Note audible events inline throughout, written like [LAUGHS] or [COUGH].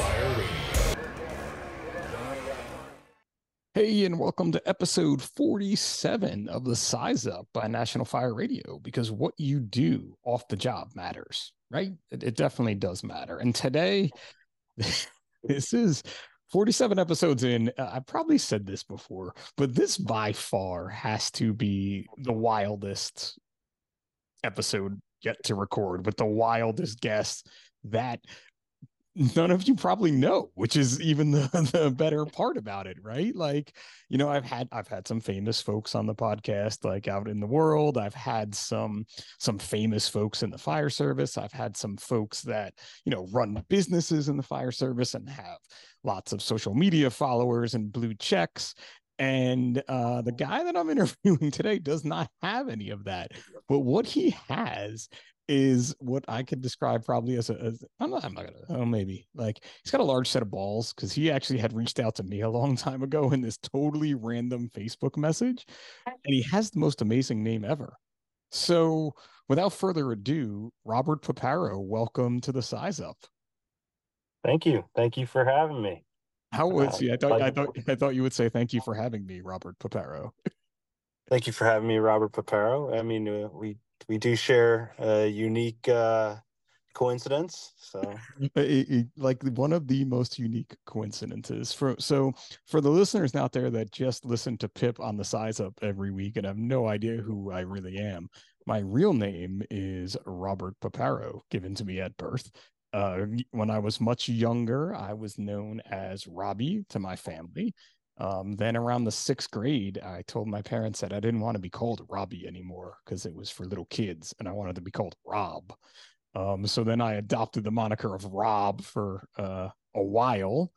Fire Radio. Hey, and welcome to episode 47 of the Size Up by National Fire Radio because what you do off the job matters, right? It, it definitely does matter. And today, [LAUGHS] this is 47 episodes in. Uh, I've probably said this before, but this by far has to be the wildest episode yet to record with the wildest guest that none of you probably know which is even the, [LAUGHS] the better part about it right? Like you know i've had i've had some famous folks on the podcast like out in the world. I've had some some famous folks in the fire service. I've had some folks that you know run businesses in the fire service and have lots of social media followers and blue checks. And uh, the guy that I'm [LAUGHS] interviewing today does not have any of that. But what he has is what I could describe probably as a. As, I'm not. I'm not gonna. Oh, maybe like he's got a large set of balls because he actually had reached out to me a long [LAUGHS] time ago in this totally random Facebook message, and he has the most amazing name ever. So, without further ado, Robert Piparo, welcome to the Size Up. Thank you. Thank you for having me. How was you? I thought I thought I thought you would say thank you for having me, Robert Piparo. Thank you for having me, Robert Piparo. I mean, uh, we we do share a unique uh, coincidence. So, [LAUGHS] like one of the most unique coincidences. For so for the listeners out there that just listen to Pip on the Size Up every week and have no idea who I really am, my real name is Robert Piparo, given to me at birth. Uh, when I was much younger, I was known as Robbie to my family. Um, then around the sixth grade, I told my parents that I didn't want to be called Robbie anymore because it was for little kids and I wanted to be called Rob. Um, so then I adopted the moniker of Rob for uh, a while.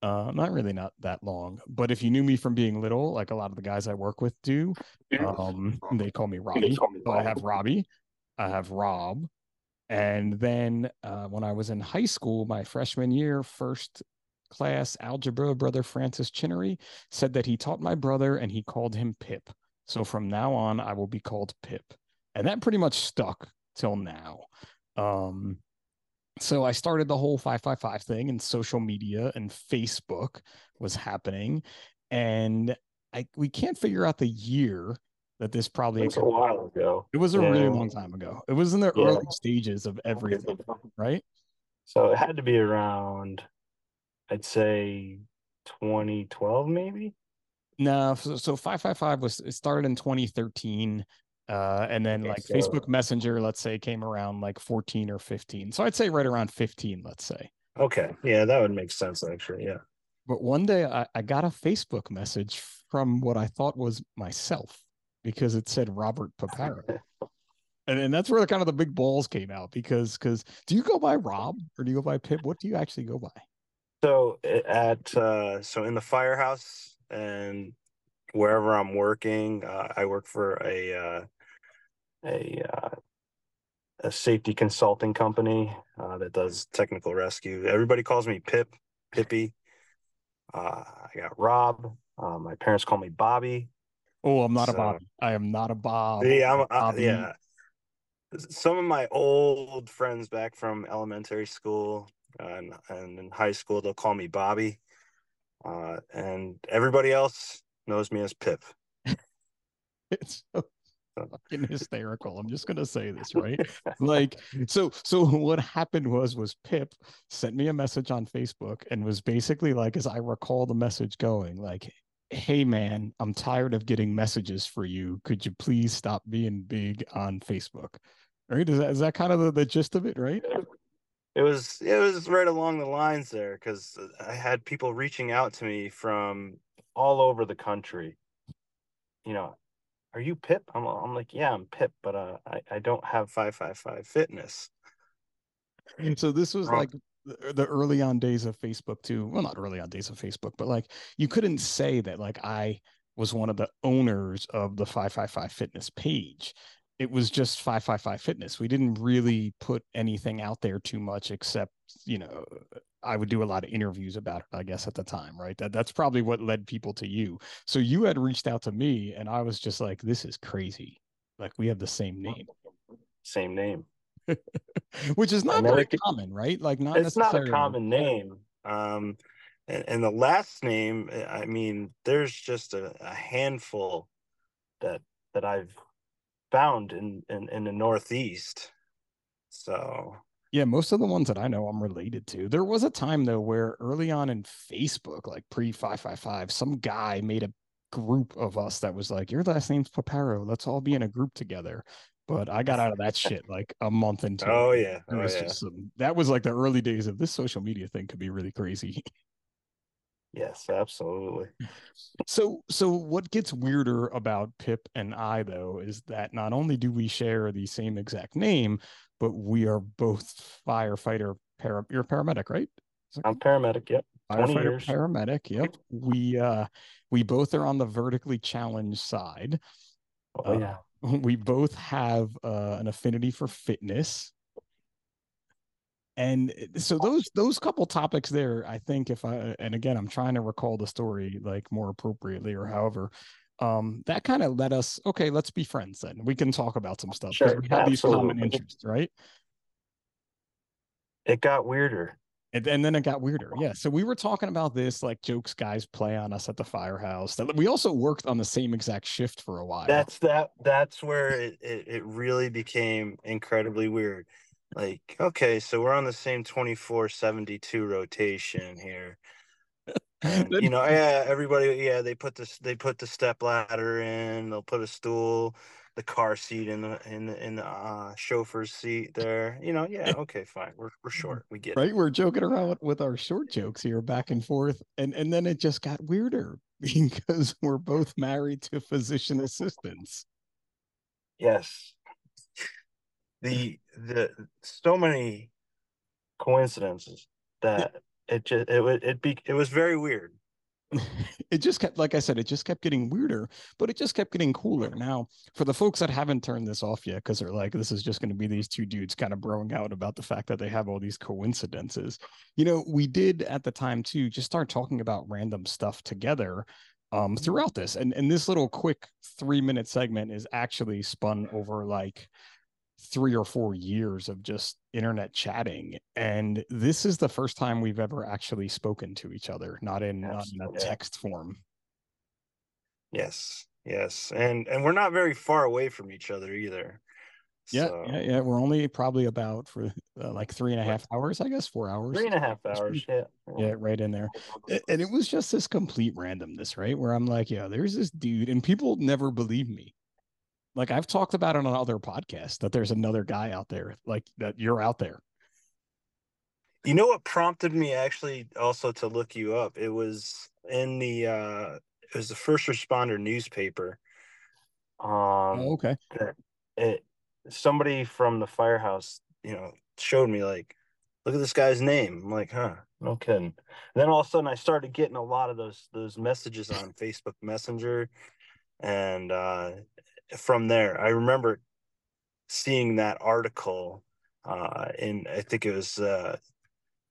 Uh, not really not that long, but if you knew me from being little, like a lot of the guys I work with do, um, they call me Robbie. So I have Robbie, I have Rob, and then uh, when I was in high school, my freshman year, first class algebra, brother Francis Chinnery said that he taught my brother and he called him Pip. So from now on, I will be called Pip. And that pretty much stuck till now. Um, so I started the whole 555 thing and social media and Facebook was happening. And I we can't figure out the year that this probably it was a while ago. It was a Yeah. really long time ago. It was in the Yeah. early stages of everything, right? So it had to be around, I'd say 2012, maybe. No, so, so 555 was it started in 2013. Uh, and then Okay, like so- Facebook Messenger, let's say, came around like 14 or 15. So I'd say right around 15, let's say. Okay. Yeah, that would make sense, actually. Yeah. But one day I, I got a Facebook message from what I thought was myself because it said Robert Piparo. [LAUGHS] and, and that's where the, kind of the big balls came out because because do you go by Rob or do you go by Pip? What do you actually go by? So at uh, so in the firehouse and wherever I'm working, uh, I work for a uh, a uh, a safety consulting company uh, that does technical rescue. Everybody calls me Pip, Pippy. Uh, I got Rob. Uh, my parents call me Bobby. Oh, I'm not a Bob. I am not a Bob. Yeah, I'm, uh, yeah. Some of my old friends back from elementary school and and in high school, they'll call me Bobby. Uh, and everybody else knows me as Pip. [LAUGHS] It's so fucking hysterical. I'm just gonna say this, [LAUGHS] right? like so so what happened was was Pip sent me a message on Facebook and was basically like, as I recall the message going, like, hey man, I'm tired of getting messages for you. Could you please stop being big on Facebook? Right? Is that is that kind of the, the gist of it, right? It was it was right along the lines there because I had people reaching out to me from all over the country. You know, are you Pip? I'm I'm like, yeah, I'm Pip, but uh, I I don't have five five five fitness. And so this was Wrong. like the the early on days of Facebook too. Well, not early on days of Facebook, but like you couldn't say that like I was one of the owners of the 555 fitness page. It was just 555 fitness. We didn't really put anything out there too much except, you know, I would do a lot of interviews about it, I guess, at the time, right? That that's probably what led people to you. So you had reached out to me and I was just like, this is crazy. Like we have the same name. [LAUGHS] Same name. [LAUGHS] Which is not very common, right? Like not it's not a common name. Um, and, and the last name, I mean, there's just a, a handful that that I've found in, in in the Northeast. So yeah, most of the ones that I know I'm related to. There was a time though where early on in Facebook, like pre 555, some guy made a group of us that was like, Your last name's Piparo. Let's all be in a group together. But I got out of that shit like a month into Oh yeah. Oh was yeah. just some, that was like the early days of this social media thing could be really crazy. [LAUGHS] Yes, absolutely. So so what gets weirder about Pip and I though is that not only do we share the same exact name, but we are both firefighter para you're a paramedic, right? I'm paramedic. Yep. 20 Firefighter years. paramedic. Yep. We uh we both are on the vertically challenged side. Oh Uh, yeah. [LAUGHS] We both have uh, an affinity for fitness. And uh, so those those couple topics there, I think if I and again I'm trying to recall the story like more appropriately or however, um, that kind of let us okay, let's be friends then. We can talk about some stuff because Sure, we have these common interests, right? It got weirder. And, and then it got weirder. Yeah. So we were talking about this like jokes guys play on us at the firehouse. That we also worked on the same exact shift for a while. That's that that's where it, it, it really became incredibly weird. Like, okay, so we're on the same 2472 rotation here. And you know, yeah, everybody yeah, they put this they put the step ladder in, they'll put a stool, the car seat in the in the in the uh, chauffeur's seat there. You know, yeah, [LAUGHS] okay, fine. We're we're short. We get it. right we're joking around with our short jokes here back and forth and and then it just got weirder [LAUGHS] because we're both married to physician assistants Yes. The the so many coincidences that it just it was it be it was very weird. [LAUGHS] it just kept like i said it just kept getting weirder but it just kept getting cooler. Now for the folks that haven't turned this off yet because they're like this is just going to be these two dudes kind of broing out about the fact that they have all these coincidences. You know we did at the time too just start talking about random stuff together um throughout this and and this little quick three minute segment is actually spun over like three or four years of just internet chatting and this is the first time we've ever actually spoken to each other not in, not in a text form Yes. Yes. And and we're not very far away from each other either. yeah So, yeah yeah we're only probably about for uh, like three and a half hours i guess four hours Three and a half hours. Yeah. yeah right in there and it was just this complete randomness right where i'm like yeah there's this dude and people never believe me like i've talked about it on other podcasts that there's another guy out there like that you're out there You know what prompted me actually also to look you up? It was in the uh it was the first responder newspaper. Um oh, okay that it somebody from the firehouse, you know, showed me like, look at this guy's name. I'm like, huh, no kidding. And then all of a sudden I started getting a lot of those those messages on Facebook Messenger. And uh from there, I remember seeing that article uh in I think it was uh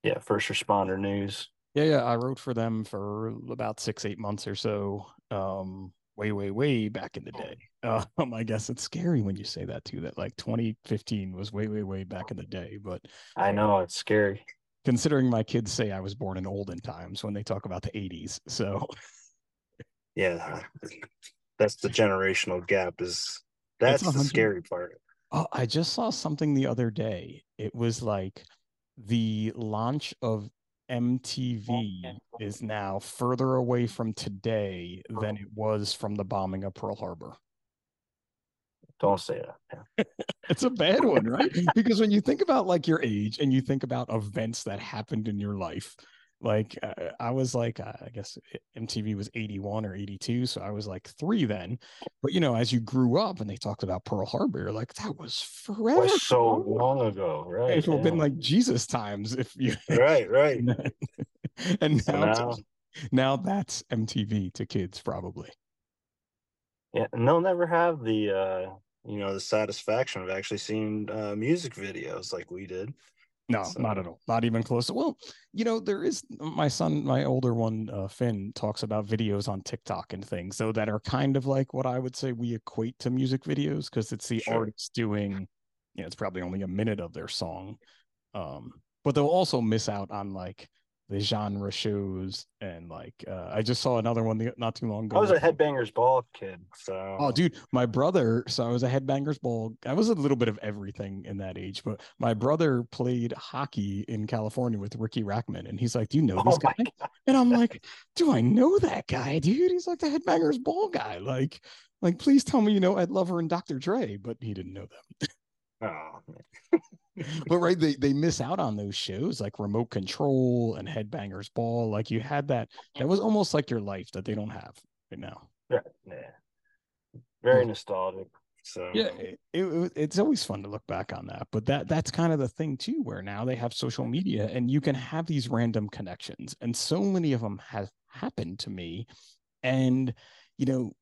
yeah, first responder news. Yeah, yeah. I wrote for them for about six, eight months or so. Um, way, way, way back in the day. [LAUGHS] Um, I guess it's scary when you say that too, that like 2015 was way, way, way back in the day. But I know it's scary. considering my kids say I was born in olden times when they talk about the 80s. So Yeah. [LAUGHS] That's the generational gap is that's the scary part. Oh, I just saw something the other day. It was like the launch of MTV is now further away from today than it was from the bombing of Pearl Harbor. Don't say that. [LAUGHS] It's a bad one, right? because when you think about like your age and you think about events that happened in your life, like uh, I was like, uh, I guess MTV was 81 or 82. So I was like three then. But, you know, as you grew up and they talked about Pearl Harbor, you're like, that was forever. was so long ago, right? It would have been like Jesus times if you. [LAUGHS] right, right. and now, now, now that's MTV to kids, probably. yeah, and they'll never have the uh you know the satisfaction of actually seeing uh music videos like we did. No, So- not at all. Not even close. Well, you know, there is my son, my older one, uh, Finn, talks about videos on TikTok and things, so that are kind of like what I would say we equate to music videos because it's the Sure. artist doing, you know, it's probably only a minute of their song. Um, but they'll also miss out on like the genre shows and like uh, I just saw another one not too long ago. I was a headbangers ball kid, so oh dude, my brother. So I was a headbangers ball. I was a little bit of everything in that age, but my brother played hockey in California with Ricky Rachtman, and he's like, "Do you know this oh guy?" And I'm like, "Do I know that guy, dude? He's like the headbangers ball guy. Like, like please tell me you know Ed Lover and Dr. Dre." But he didn't know them. [LAUGHS] oh but right, they they miss out on those shows like Remote Control and Headbangers Ball. Like you had that. That was almost like your life that they don't have right now. Yeah, yeah. Very mm. nostalgic. So yeah, it, it, it's always fun to look back on that. But that that's kind of the thing too, where now they have social media and you can have these random connections, and so many of them have happened to me. And you know,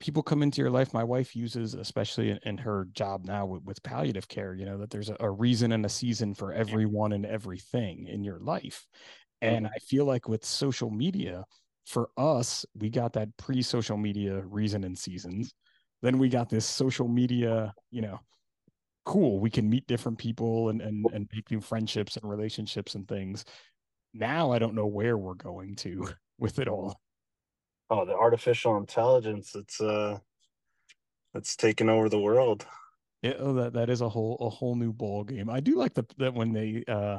people come into your life my wife uses especially in, in her job now with, with, palliative care you know that there's a, a, reason and a season for everyone and everything in your life. And mm-hmm. i feel like with social media for us we got that pre-social media reason and seasons. Then we got this social media you know cool we can meet different people and and, and make new friendships and relationships and things. Now i don't know where we're going to [LAUGHS] with it all oh the artificial intelligence it's uh it's taken over the world. Yeah oh, that that is a whole a whole new ball game i do like the that when they uh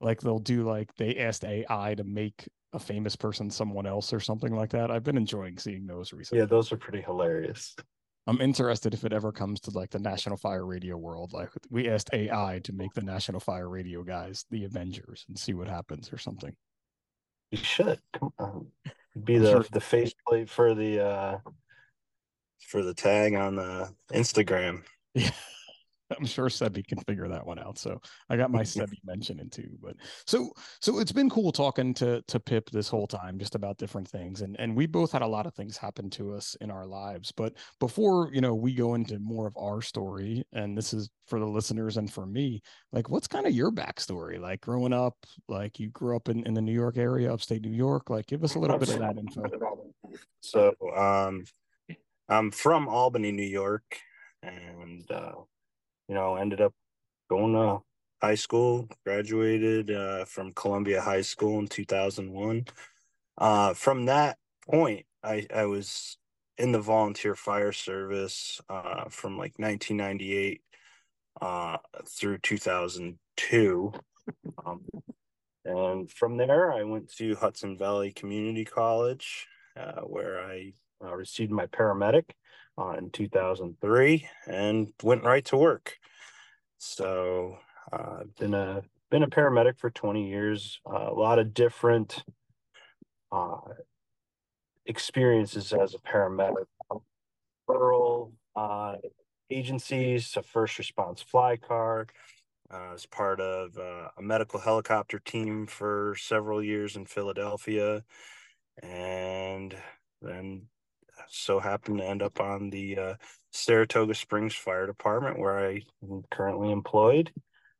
like they'll do like they asked ai to make a famous person someone else or something like that. I've been enjoying seeing those recently. Yeah those are pretty hilarious. I'm interested if it ever comes to like the national fire radio world. Like we asked ai to make the national fire radio guys the avengers and see what happens or something. You should. Come on be the the faceplate for the uh for the tag on the Instagram. [LAUGHS] Yeah. I'm sure Sebi can figure that one out. So I got my [LAUGHS] Sebi mention in too. But so so it's been cool talking to to Pip this whole time just about different things. And and we both had a lot of things happen to us in our lives. But before, you know, we go into more of our story, and this is for the listeners and for me, like what's kind of your backstory? Like growing up, like you grew up in, in the New York area, upstate New York. Like give us a little bit of that info. So um I'm from Albany, New York, and uh you know, ended up going to high school, graduated uh, from Columbia High School in 2001. Uh, from that point, I, I was in the volunteer fire service uh, from like 1998 uh, through 2002. Um, and from there, I went to Hudson Valley Community College, uh, where I uh, received my paramedic uh, in 2003 and went right to work. So uh, been a been a paramedic for 20 years. Uh, a lot of different uh, experiences as a paramedic. Federal uh, agencies, a first response fly car. Uh, as part of a medical helicopter team for several years in Philadelphia, and then so happened to end up on the uh, Saratoga Springs Fire Department, where I am currently employed.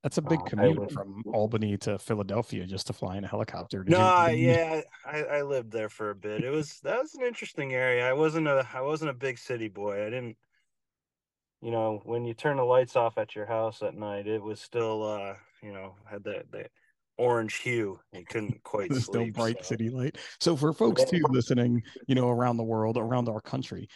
That's a big uh, commute from Albany to Philadelphia just to fly in a helicopter. Did no, you... yeah, I, I lived there for a bit. It was that was an interesting area. I wasn't a I wasn't a big city boy. I didn't, you know, when you turn the lights off at your house at night, it was still, uh, you know, had that that orange hue. You couldn't quite the still bright so. city light. So for folks too [LAUGHS] listening, you know, around the world, around our country,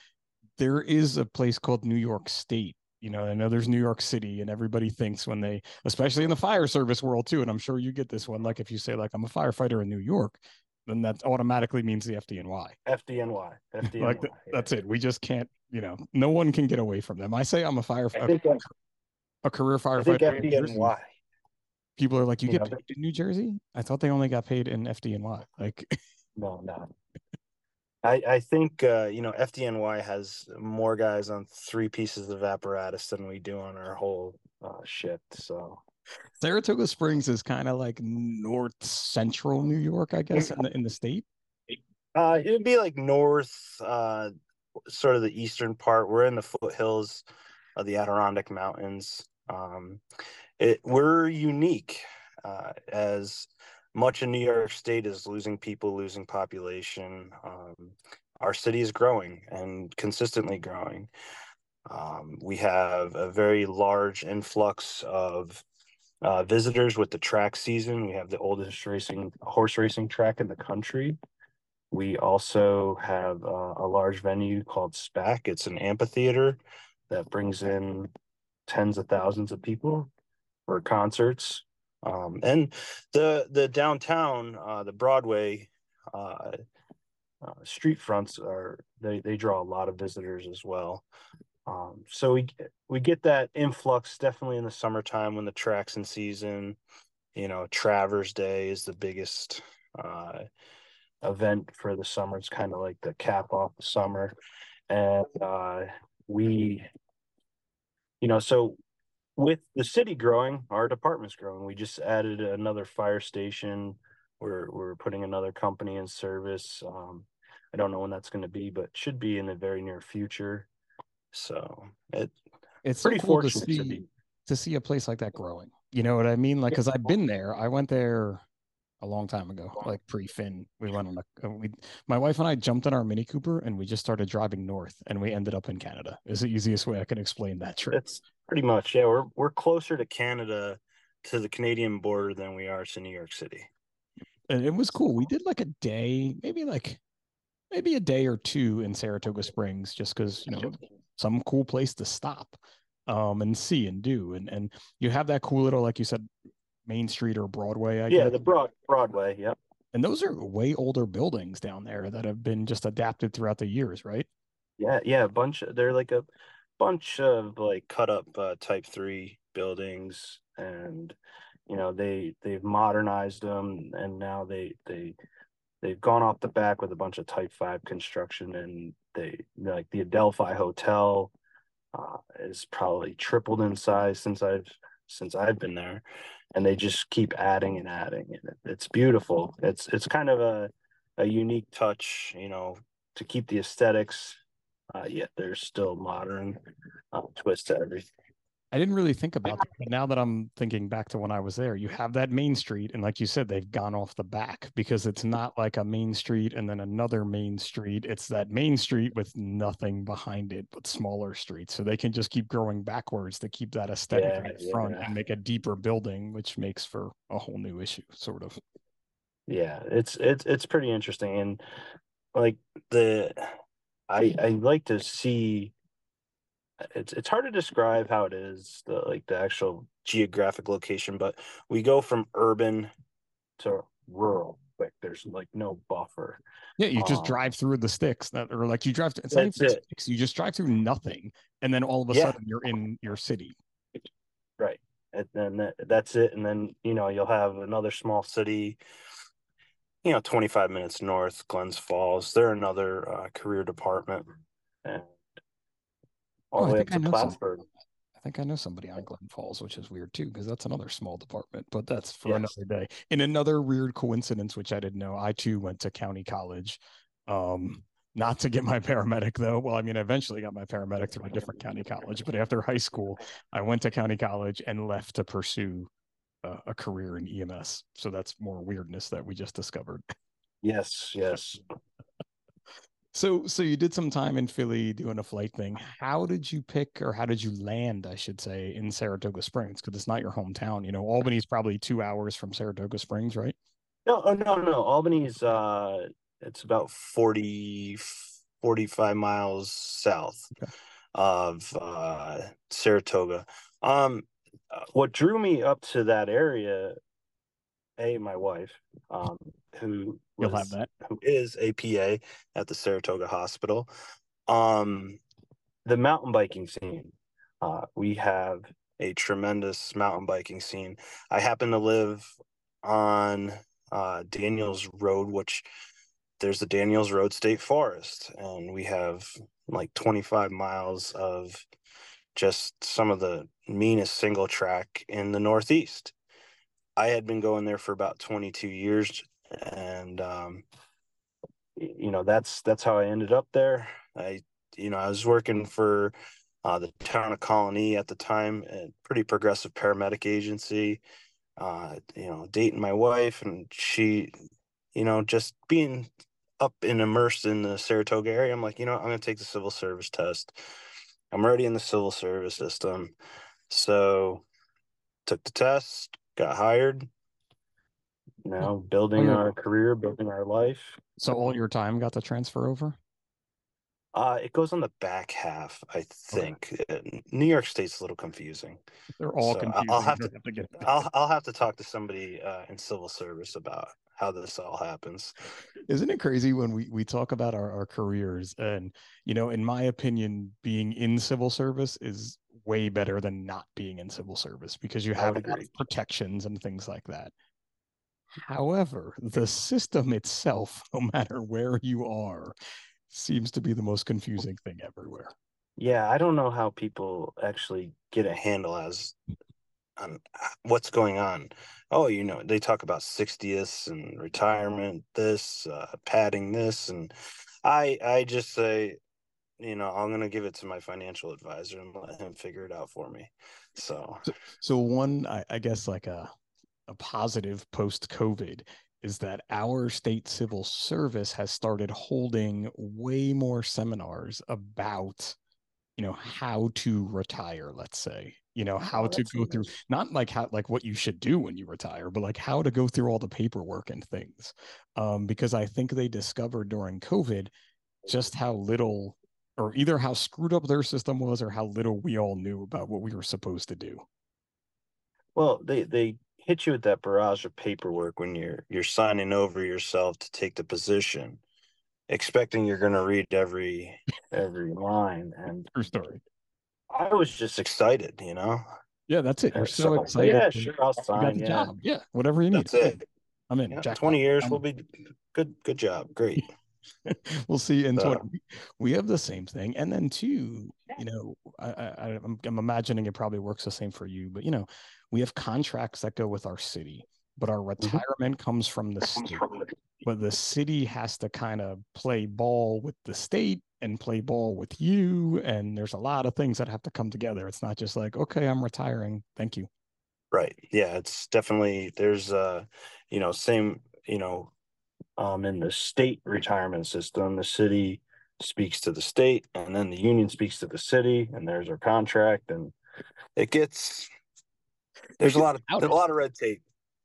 there is a place called New York State. You know, I know there's New York City, and everybody thinks when they, especially in the fire service world too, and I'm sure you get this one. Like if you say like I'm a firefighter in New York, then that automatically means the FDNY. FDNY. FDNY. [LAUGHS] like the, yeah. that's it. We just can't. You know, no one can get away from them. I say I'm a firefighter, a career firefighter. I think FDNY people are like, you, you get know, paid in New Jersey? I thought they only got paid in FDNY. Like, [LAUGHS] no, no. I, I think uh, you know FDNY has more guys on three pieces of apparatus than we do on our whole uh, shift. So Saratoga Springs is kind of like north central New York, I guess, in the in the state. Uh, it'd be like north, uh, sort of the eastern part. We're in the foothills of the Adirondack Mountains. Um, it, we're unique uh, as much of New York State is losing people, losing population. Um, our city is growing and consistently growing. Um, we have a very large influx of uh, visitors with the track season. We have the oldest racing horse racing track in the country. We also have uh, a large venue called SPAC. It's an amphitheater that brings in tens of thousands of people for concerts. Um, and the the downtown, uh, the Broadway uh, uh, street fronts are they they draw a lot of visitors as well. Um, so we we get that influx definitely in the summertime when the track's in season. You know, Travers Day is the biggest uh, event for the summer. It's kind of like the cap off the summer, and uh, we, you know, so with the city growing, our department's growing. We just added another fire station. We're we're putting another company in service. Um, I don't know when that's going to be, but should be in the very near future. So it it's pretty so cool to see to, to, see a place like that growing. You know what I mean? Like, because I've been there. I went there a long time ago, like pre Finn. We went on a uh, we. My wife and I jumped in our Mini Cooper and we just started driving north, and we ended up in Canada. Is the easiest way I can explain that trip. It's pretty much yeah. We're we're closer to Canada to the Canadian border than we are to New York City. And it was cool. We did like a day, maybe like maybe a day or two in Saratoga Springs, just because you know some cool place to stop um, and see and do. And and you have that cool little, like you said, Main Street or Broadway. I yeah, guess. the broad Broadway. Yep. And those are way older buildings down there that have been just adapted throughout the years, right? Yeah, yeah, a bunch. They're like a bunch of like cut up uh, Type Three buildings, and you know they they've modernized them, and now they they they've gone off the back with a bunch of Type Five construction, and they like the Adelphi Hotel uh, is probably tripled in size since I've since I've been there, and they just keep adding and adding, and it's beautiful. It's it's kind of a a unique touch, you know, to keep the aesthetics, uh, yet there's still modern uh, twist to everything. I didn't really think about that. But now that I'm thinking back to when I was there, you have that main street. And like you said, they've gone off the back because it's mm. not like a main street and then another main street. It's that main street with nothing behind it but smaller streets. So they can just keep growing backwards to keep that aesthetic yeah, in front and make a deeper building, which makes for a whole new issue, sort of. Yeah, it's it's it's pretty interesting. And like the I I like to see it's it's hard to describe how it is the like the actual geographic location but we go from urban to rural like there's like no buffer yeah you just um, drive through the sticks that or like you drive to, it's not even it. sticks you just drive through nothing and then all of a yeah. sudden you're in your city right and then that, that's it and then you know you'll have another small city you know 25 minutes north glens falls they're another uh, career department and all oh, the way up to Plattsburgh. I think I know somebody on Glen Falls, which is weird too, because that's another small department, but that's for yes. another day. In another weird coincidence, which I didn't know, I too went to county college. Um, not to get my [LAUGHS] paramedic though. Well, I mean, I eventually got my paramedic through a different county college, but after high school, I went to county college and left to pursue uh, a career in EMS. So that's more weirdness that we just discovered. Yes, yes. So, so you did some time in Philly doing a flight thing. How did you pick, or how did you land, I should say, in Saratoga Springs? Because it's not your hometown. You know, Albany's probably two hours from Saratoga Springs, right? No, oh, no, no. Albany's uh, it's about 40, 45 miles south okay. of uh, Saratoga. Um, uh, what drew me up to that area, a my wife, um, who that. Who is APA at the Saratoga Hospital. Um, the mountain biking scene. Uh, we have a tremendous mountain biking scene. I happen to live on uh, Daniels Road, which there's the Daniels Road State Forest, and we have like 25 miles of just some of the meanest single track in the Northeast. I had been going there for about 22 years and um, you know that's that's how I ended up there. I you know I was working for uh, the town of Colonie at the time, a pretty progressive paramedic agency. Uh, you know, dating my wife, and she, you know, just being up and immersed in the Saratoga area. I'm like, you know, I'm gonna take the civil service test. I'm already in the civil service system, so took the test, got hired. Now building yeah. our career, building our life. So all your time got to transfer over? Uh, it goes on the back half, I think. Uh, New York State's a little confusing. They're all So, I- confusing. I'll have to- have to get I'll I'll have to talk to somebody uh, in civil service about how this all happens. Isn't it crazy when we, we talk about our, our careers and, you know, in my opinion, being in civil service is way better than not being in civil service because you have would a lot agree. of protections and things like that. However, the system itself, [LAUGHS] no matter where you are, seems to be the most confusing thing everywhere. Yeah, I don't know how people actually get a handle as on uh, what's going on. Oh, you know, they talk about 60th and retirement, this, uh, padding this, and I I just say, you know, I'm gonna give it to my financial advisor and let him figure it out for me. So So one, I, I guess like a a positive post COVID is that our state civil service has started holding way more seminars about, you know, how to retire, let's say, you know, how Oh, to go through not like how like what you should do when you retire, but like how to go through all the paperwork and things. Um, because I think they discovered during COVID just how little or either how screwed up their system was or how little we all knew about what we were supposed to do. Well, they they hit you with that barrage of paperwork when you're you're signing over yourself to take the position, expecting you're going to read every every line, and True story. I was just excited, you know. Yeah, that's it. You're Uh, so, excited. Yeah, sure, I'll sign. yeah. Job. yeah, whatever you need. That's it. I'm in. Yeah. Twenty years I'm will be good. Good job. Great. [LAUGHS] we'll see in So- 20 we- we have the same thing. And then two you know I, I I'm, I'm imagining it probably works the same for you but you know we have contracts that go with our city but our retirement comes from the state. but the city has to kind of play ball with the state and play ball with you and there's a lot of things that have to come together. It's not just like okay i'm retiring. Thank you. Right. Yeah, it's definitely there's uh you know, same, you know, um in the state retirement system, the city speaks to the state and then the union speaks to the city and there's our contract and it gets there's a lot of crowded. a lot of red tape.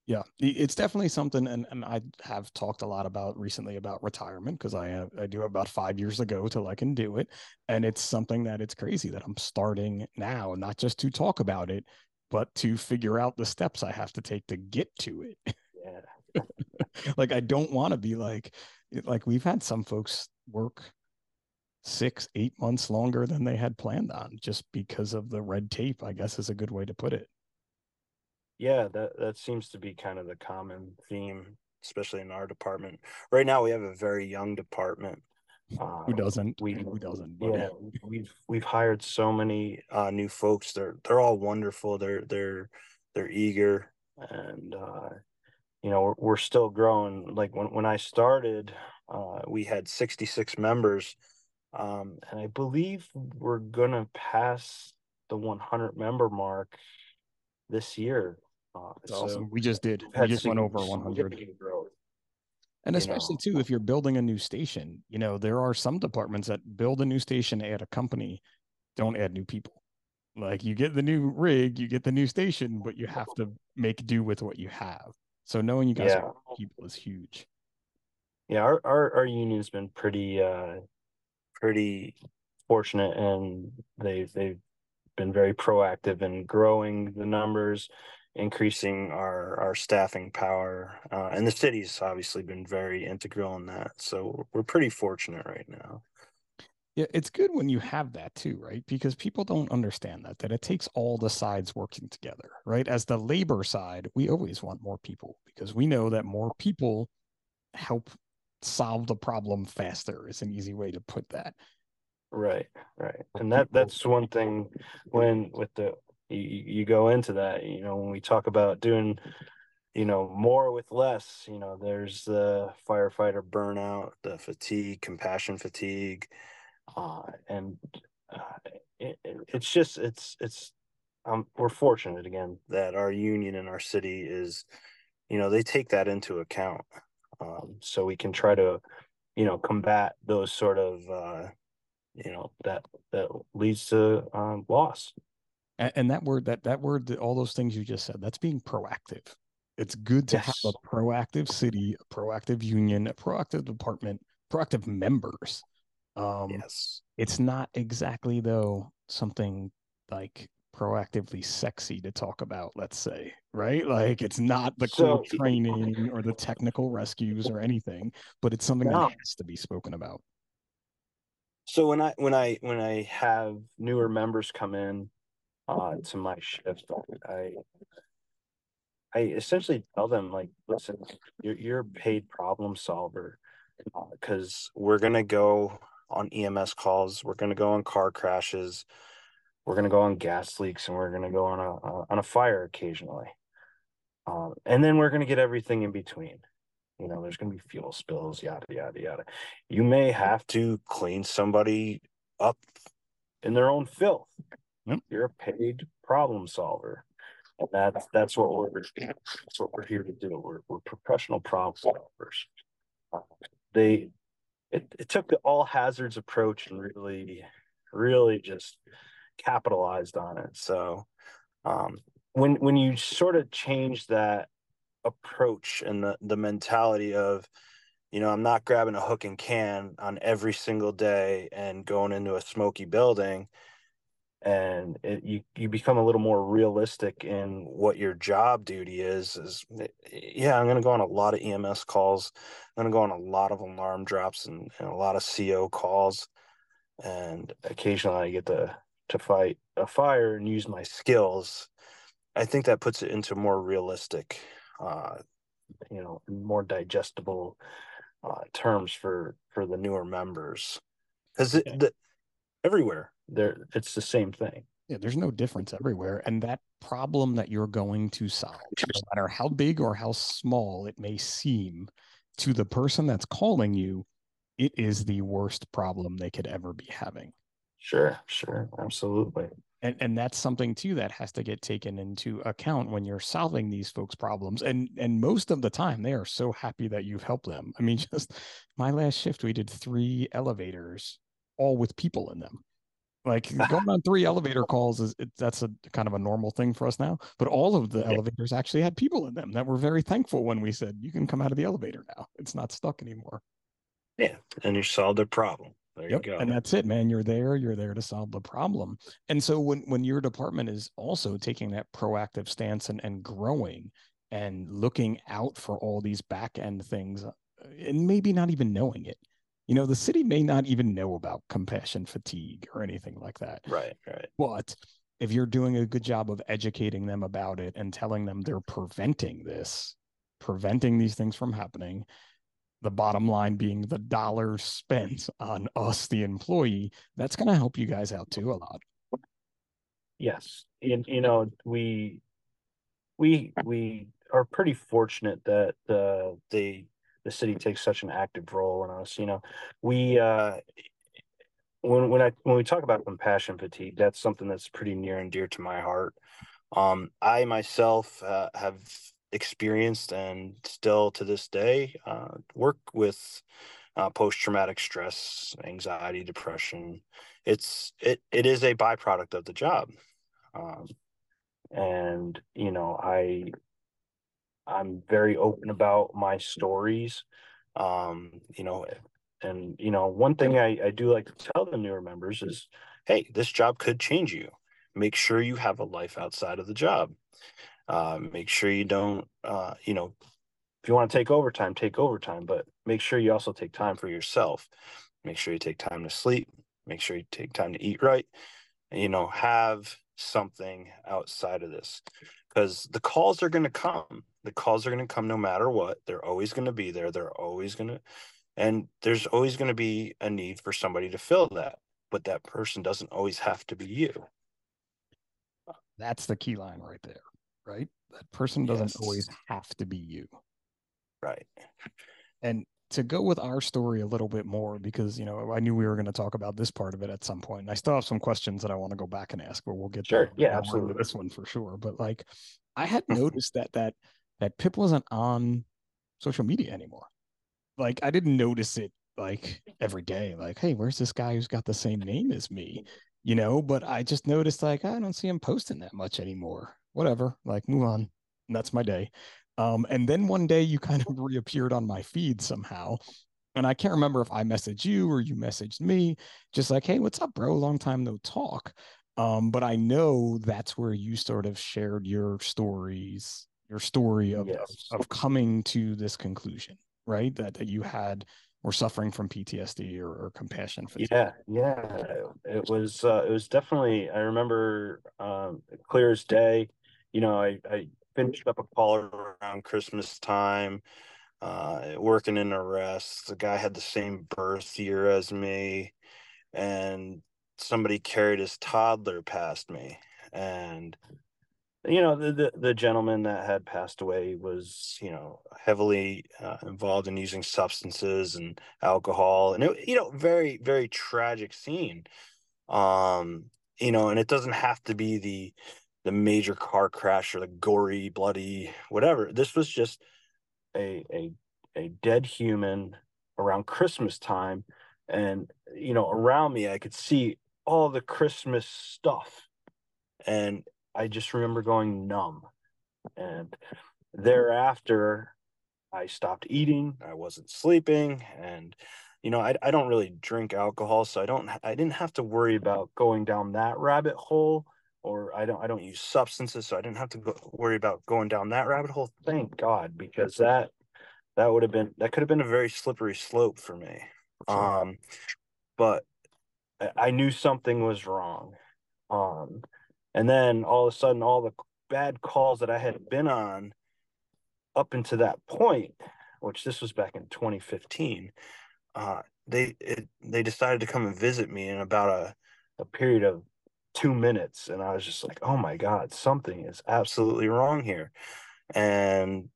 Yeah, it's definitely something, and, and I have talked a lot about recently about retirement because I have, I do about five years ago till I can do it, and it's something that it's crazy that I'm starting now, not just to talk about it, but to figure out the steps I have to take to get to it. Yeah. [LAUGHS] [LAUGHS] like I don't want to be like, like we've had some folks work six, eight months longer than they had planned on just because of the red tape. I guess is a good way to put it. Yeah, that that seems to be kind of the common theme, especially in our department. Right now we have a very young department. Uh, Who doesn't? we Who doesn't? Yeah we've we've hired so many uh new folks they're they're all wonderful they're they're they're eager and uh you know we're, we're still growing like when when i started uh we had 66 members um and i believe we're gonna pass the 100 member mark this year uh so awesome. We just did. We just went over 100. significant growth. And you especially know. too, if you're building a new station, you know, there are some departments that build a new station, add a company, don't add new people. Like you get the new rig, you get the new station, but you have to make do with what you have. So knowing you guys Yeah. are people is huge. yeah our, our our union's been pretty uh pretty fortunate and they've they've been very proactive in growing the numbers increasing our our staffing power uh, and the city's obviously been very integral in that so we're pretty fortunate right now Yeah, it's good when you have that too, right? Because people don't understand that that it takes all the sides working together, right? As the labor side, we always want more people because we know that more people help solve the problem faster is an easy way to put that. right right and that that's one thing when with the you, you go into that you know when we talk about doing you know more with less you know there's the firefighter burnout the fatigue compassion fatigue uh and uh, it, it, it's just it's it's um we're fortunate again that our union and our city is you know they take that into account um so we can try to you know combat those sort of uh you know that that leads to um loss And, and that word, that that word, all those things you just said, that's being proactive. It's good to yes. have a proactive city, a proactive union, a proactive department, proactive members. Um, yes. It's not exactly though something like proactively sexy to talk about, let's say, right? Like it's not the so, cool training or the technical rescues or anything, but it's something no. that has to be spoken about. So when I when I when I have newer members come in uh, to my shift, I I essentially tell them like, listen, you're you're a paid problem solver because uh, we're gonna go on EMS calls, we're gonna go on car crashes, we're gonna go on gas leaks, and we're gonna go on a, a on a fire occasionally, um, and then we're gonna get everything in between. You know, there's going to be fuel spills, yada, yada, yada. You may have to clean somebody up in their own filth. Yep. You're a paid problem solver. And that's that's what we're that's what we're here to do. We're we're professional problem solvers. Uh, they it, it took the all hazards approach and really really just capitalized on it. So um, when when you sort of change that approach and the the mentality of you know i'm not grabbing a hook and can on every single day and going into a smoky building and it, you you become a little more realistic in what your job duty is is eh, yeah i'm going to go on a lot of ems calls i'm going to go on a lot of alarm drops and, and a lot of co calls and occasionally i get to to fight a fire and use my skills. I think that puts it into more realistic uh, you know, more digestible uh, terms for for the newer members, because it, the, everywhere there it's the same thing. Yeah, there's no difference everywhere, and that problem that you're going to solve, no matter how big or how small it may seem to the person that's calling you, it is the worst problem they could ever be having. Sure, sure, absolutely. And and that's something too that has to get taken into account when you're solving these folks problems. And and most of the time they are so happy that you've helped them. I mean [LAUGHS] just my last shift we did three elevators all with people in them like [LAUGHS] going on three elevator calls is it, that's a kind of a normal thing for us now but all of the yeah. elevators actually had people in them that were very thankful when we said you can come out of the elevator now it's not stuck anymore yeah and you solved the problem there yep. And that's it, man. You're there. You're there to solve the problem. And so when when your department is also taking that proactive stance and, and growing and looking out for all these back end things uh, and maybe not even knowing it. You know, the city may not even know about compassion fatigue or anything like that. Right, right. But if you're doing a good job of educating them about it and telling them they're preventing this, preventing these things from happening, the bottom line being the dollars spent on us, the employee, that's going to help you guys out too a lot. Yes. And, you know, we, we, we are pretty fortunate that uh, the, the city takes such an active role in us. You know, we, uh, when, when I, when we talk about compassion fatigue, that's something that's pretty near and dear to my heart. Um, I myself uh, have experienced and still to this day uh, work with uh, post-traumatic stress anxiety depression it's it, it is a byproduct of the job um, and you know i i'm very open about my stories um, you know and you know one thing I, I do like to tell the newer members is hey this job could change you make sure you have a life outside of the job uh, make sure you don't, uh, you know, if you want to take overtime, take overtime, but make sure you also take time for yourself. Make sure you take time to sleep. Make sure you take time to eat right. And, you know, have something outside of this because the calls are going to come. The calls are going to come no matter what. They're always going to be there. They're always going to, and there's always going to be a need for somebody to fill that. But that person doesn't always have to be you. That's the key line right there right? That person doesn't yes. always have to be you. Right. And to go with our story a little bit more, because you know I knew we were going to talk about this part of it at some point. And I still have some questions that I want to go back and ask, but we'll get sure. Yeah, absolutely. This one for sure. But like, I had [LAUGHS] noticed that that that Pip wasn't on social media anymore. Like, I didn't notice it like every day. Like, hey, where's this guy who's got the same name as me? you know, but I just noticed like I don't see him posting that much anymore. Whatever, like move on. And that's my day. Um, and then one day you kind of reappeared on my feed somehow. And I can't remember if I messaged you or you messaged me, just like, hey, what's up, bro? Long time no talk. Um, but I know that's where you sort of shared your stories, your story of, yes. of, coming to this conclusion, right? That that you had were suffering from PTSD or, or compassion for yeah yeah. It was uh, it was definitely I remember um, clear as day. You know I, I finished up a call around Christmas time uh, working in arrest the guy had the same birth year as me and somebody carried his toddler past me. And you know the, the, the gentleman that had passed away was you know heavily uh, involved in using substances and alcohol and it you know very very tragic scene. Um you know and it doesn't have to be the the major car crash or the gory bloody whatever. This was just a a a dead human around christmas time and you know around me i could see all the christmas stuff. And I just remember going numb. And thereafter, I stopped eating. I wasn't sleeping. And, you know, I, I don't really drink alcohol. So I don't, I didn't have to worry about going down that rabbit hole or I don't, I don't use substances. So I didn't have to go, worry about going down that rabbit hole. Thank God, because that, that would have been, that could have been a very slippery slope for me. Um, but I knew something was wrong. Um, and then all of a sudden, all the bad calls that I had been on up into that point, which this was back in 2015, uh, they it, they decided to come and visit me in about a, a period of two minutes. And I was just like, oh my God, something is absolutely wrong here. And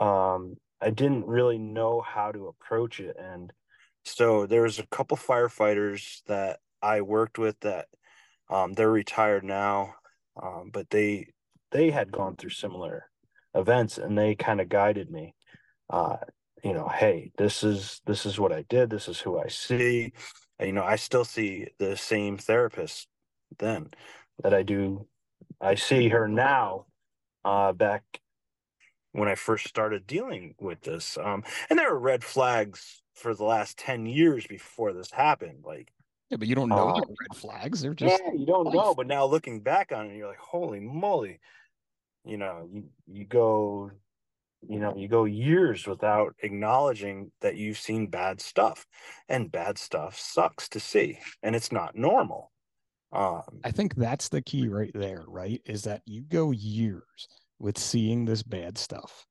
um, I didn't really know how to approach it. And so there was a couple firefighters that I worked with that um, they're retired now, um, but they they had gone through similar events, and they kind of guided me. Uh, you know, hey, this is this is what I did. This is who I see. And, you know, I still see the same therapist then that I do. I see her now. Uh, back when I first started dealing with this, um, and there were red flags for the last 10 years before this happened like yeah, but you don't know the red flags. They're just yeah, you don't life. know. But now looking back on it, you're like, holy moly! You know, you you go, you know, you go years without acknowledging that you've seen bad stuff, and bad stuff sucks to see, and it's not normal. Um, I think that's the key right there, right? Is that you go years with seeing this bad stuff,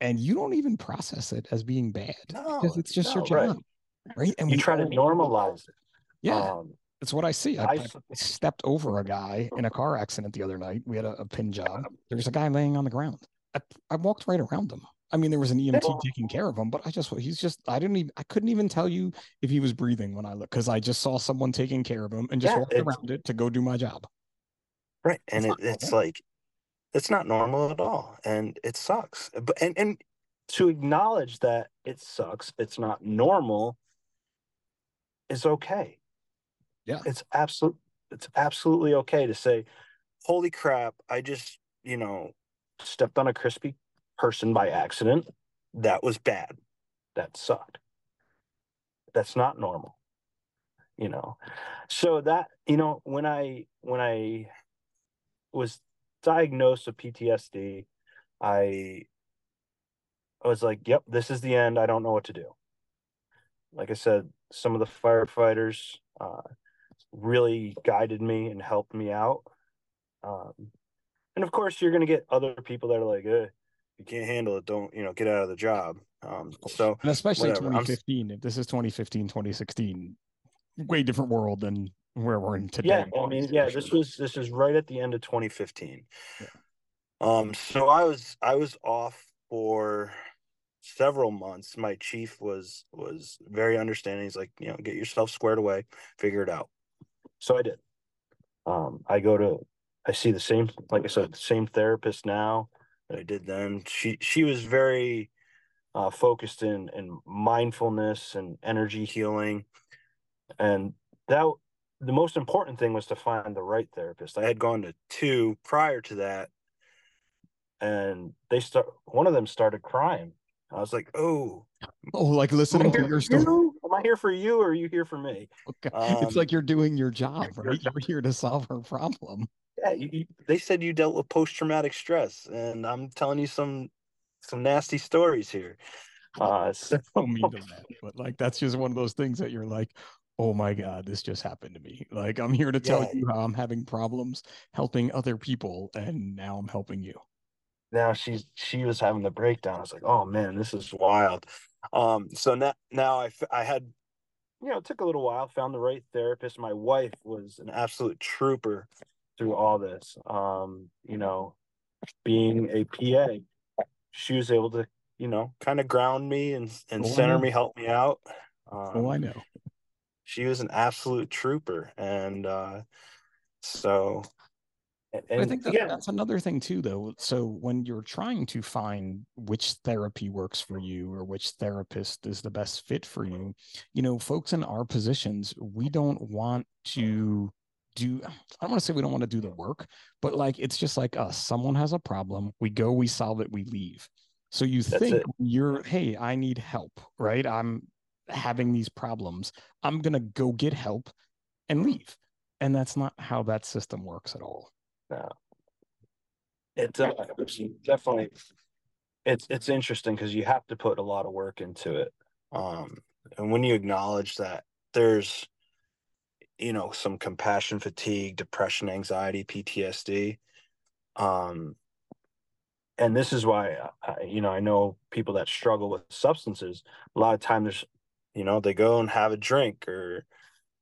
and you don't even process it as being bad no, because it's just no, your job, right? right? And you try to normalize it. Yeah. Um, that's what I see. I, I, I, stepped over a guy in a car accident the other night. We had a, a pin job. There was a guy laying on the ground. I, I walked right around him. I mean, there was an EMT taking care of him, but I just, he's just, I didn't even, I couldn't even tell you if he was breathing when I looked because I just saw someone taking care of him and just yeah, walked around it to go do my job. Right. And it's, it, it's like, it's not normal at all. And it sucks. But, and, and to acknowledge that it sucks, it's not normal is okay yeah. It's absolute it's absolutely okay to say, holy crap, I just, you know, stepped on a crispy person by accident. That was bad. That sucked. That's not normal. You know. So that, you know, when I when I was diagnosed with PTSD, I I was like, yep, this is the end. I don't know what to do. Like I said, some of the firefighters uh, really guided me and helped me out. Um, and of course, you're going to get other people that are like, eh, you can't handle it. Don't, you know, get out of the job. Um, so, and especially whatever. 2015, I'm, if this is 2015, 2016, way different world than where we're in today. Yeah. I mean, yeah, this was, this is right at the end of 2015. Yeah. Um, so I was, I was off for several months. My chief was, was very understanding. He's like, you know, get yourself squared away, figure it out. So I did. Um, I go to, I see the same, like I said, the same therapist now that I did then. She she was very uh, focused in in mindfulness and energy healing, and that the most important thing was to find the right therapist. I had gone to two prior to that, and they start. One of them started crying. I was like, "Oh, oh, like listening to your story. Am I here for you, or are you here for me?" Okay. Um, it's like you're doing your [LAUGHS] job, right? You're here to solve her problem. Yeah, you, they said you dealt with post traumatic stress, and I'm telling you some some nasty stories here. [LAUGHS] Uh, so... mean to [LAUGHS] that, but like that's just one of those things that you're like, oh my god, this just happened to me. Like I'm here to tell yeah. you how I'm having problems helping other people, and now I'm helping you. Now she's she was having the breakdown. I was like, oh man, this is wild. Um, so now now I I had you know, it took a little while, found the right therapist. My wife was an absolute trooper through all this. Um, you know, being a PA, she was able to, you know, kind of ground me and and oh, center me, help me out. Um, oh, I know. She was an absolute trooper, and uh, so. And, I think that, that's another thing too, though. So when you're trying to find which therapy works for you or which therapist is the best fit for you, you know, folks in our positions, we don't want to do i don't want to say we don't want to do the work but like it's just like us someone has a problem we go we solve it we leave so you That's think it. you're hey i need help right i'm having these problems i'm going to go get help and leave and that's not how that system works at all no it's uh, definitely it's it's interesting because you have to put a lot of work into it. Um and when you acknowledge that there's you know some compassion fatigue depression anxiety ptsd um and this is why I, you know i know people that struggle with substances a lot of times there's you know they go and have a drink or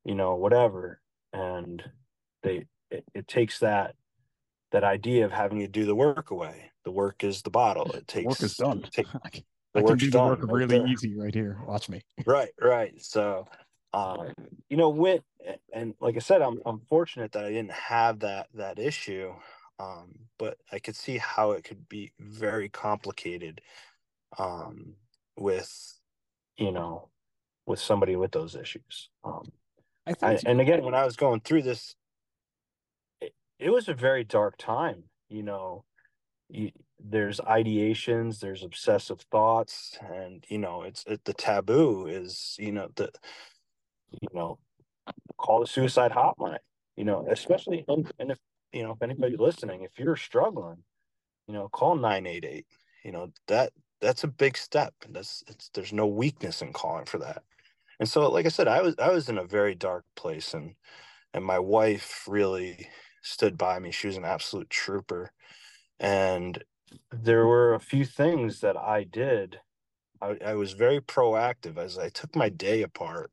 you know whatever and they it, it takes that that idea of having to do the work away. The work is the bottle. It takes work is done. take, [LAUGHS] the I can do the work right really there. easy right here. Watch me. [LAUGHS] Right right. So um, you know, when and like I said, I'm I'm fortunate that I didn't have that that issue, um, but I could see how it could be very complicated, um, with, you know, with somebody with those issues. Um, I think, I, and again, when I was going through this, it, was a very dark time. You know, you, there's ideations, there's obsessive thoughts, and you know, it's it, the taboo is you know the you know, call the suicide hotline, you know, especially, and, and if, you know, if anybody listening, if you're struggling, you know, call 988, you know, that, that's a big step. and That's, it's, there's no weakness in calling for that. And so, like I said, I was, I was in a very dark place and, and my wife really stood by me. She was an absolute trooper. And there were a few things that I did. I, I was very proactive as I took my day apart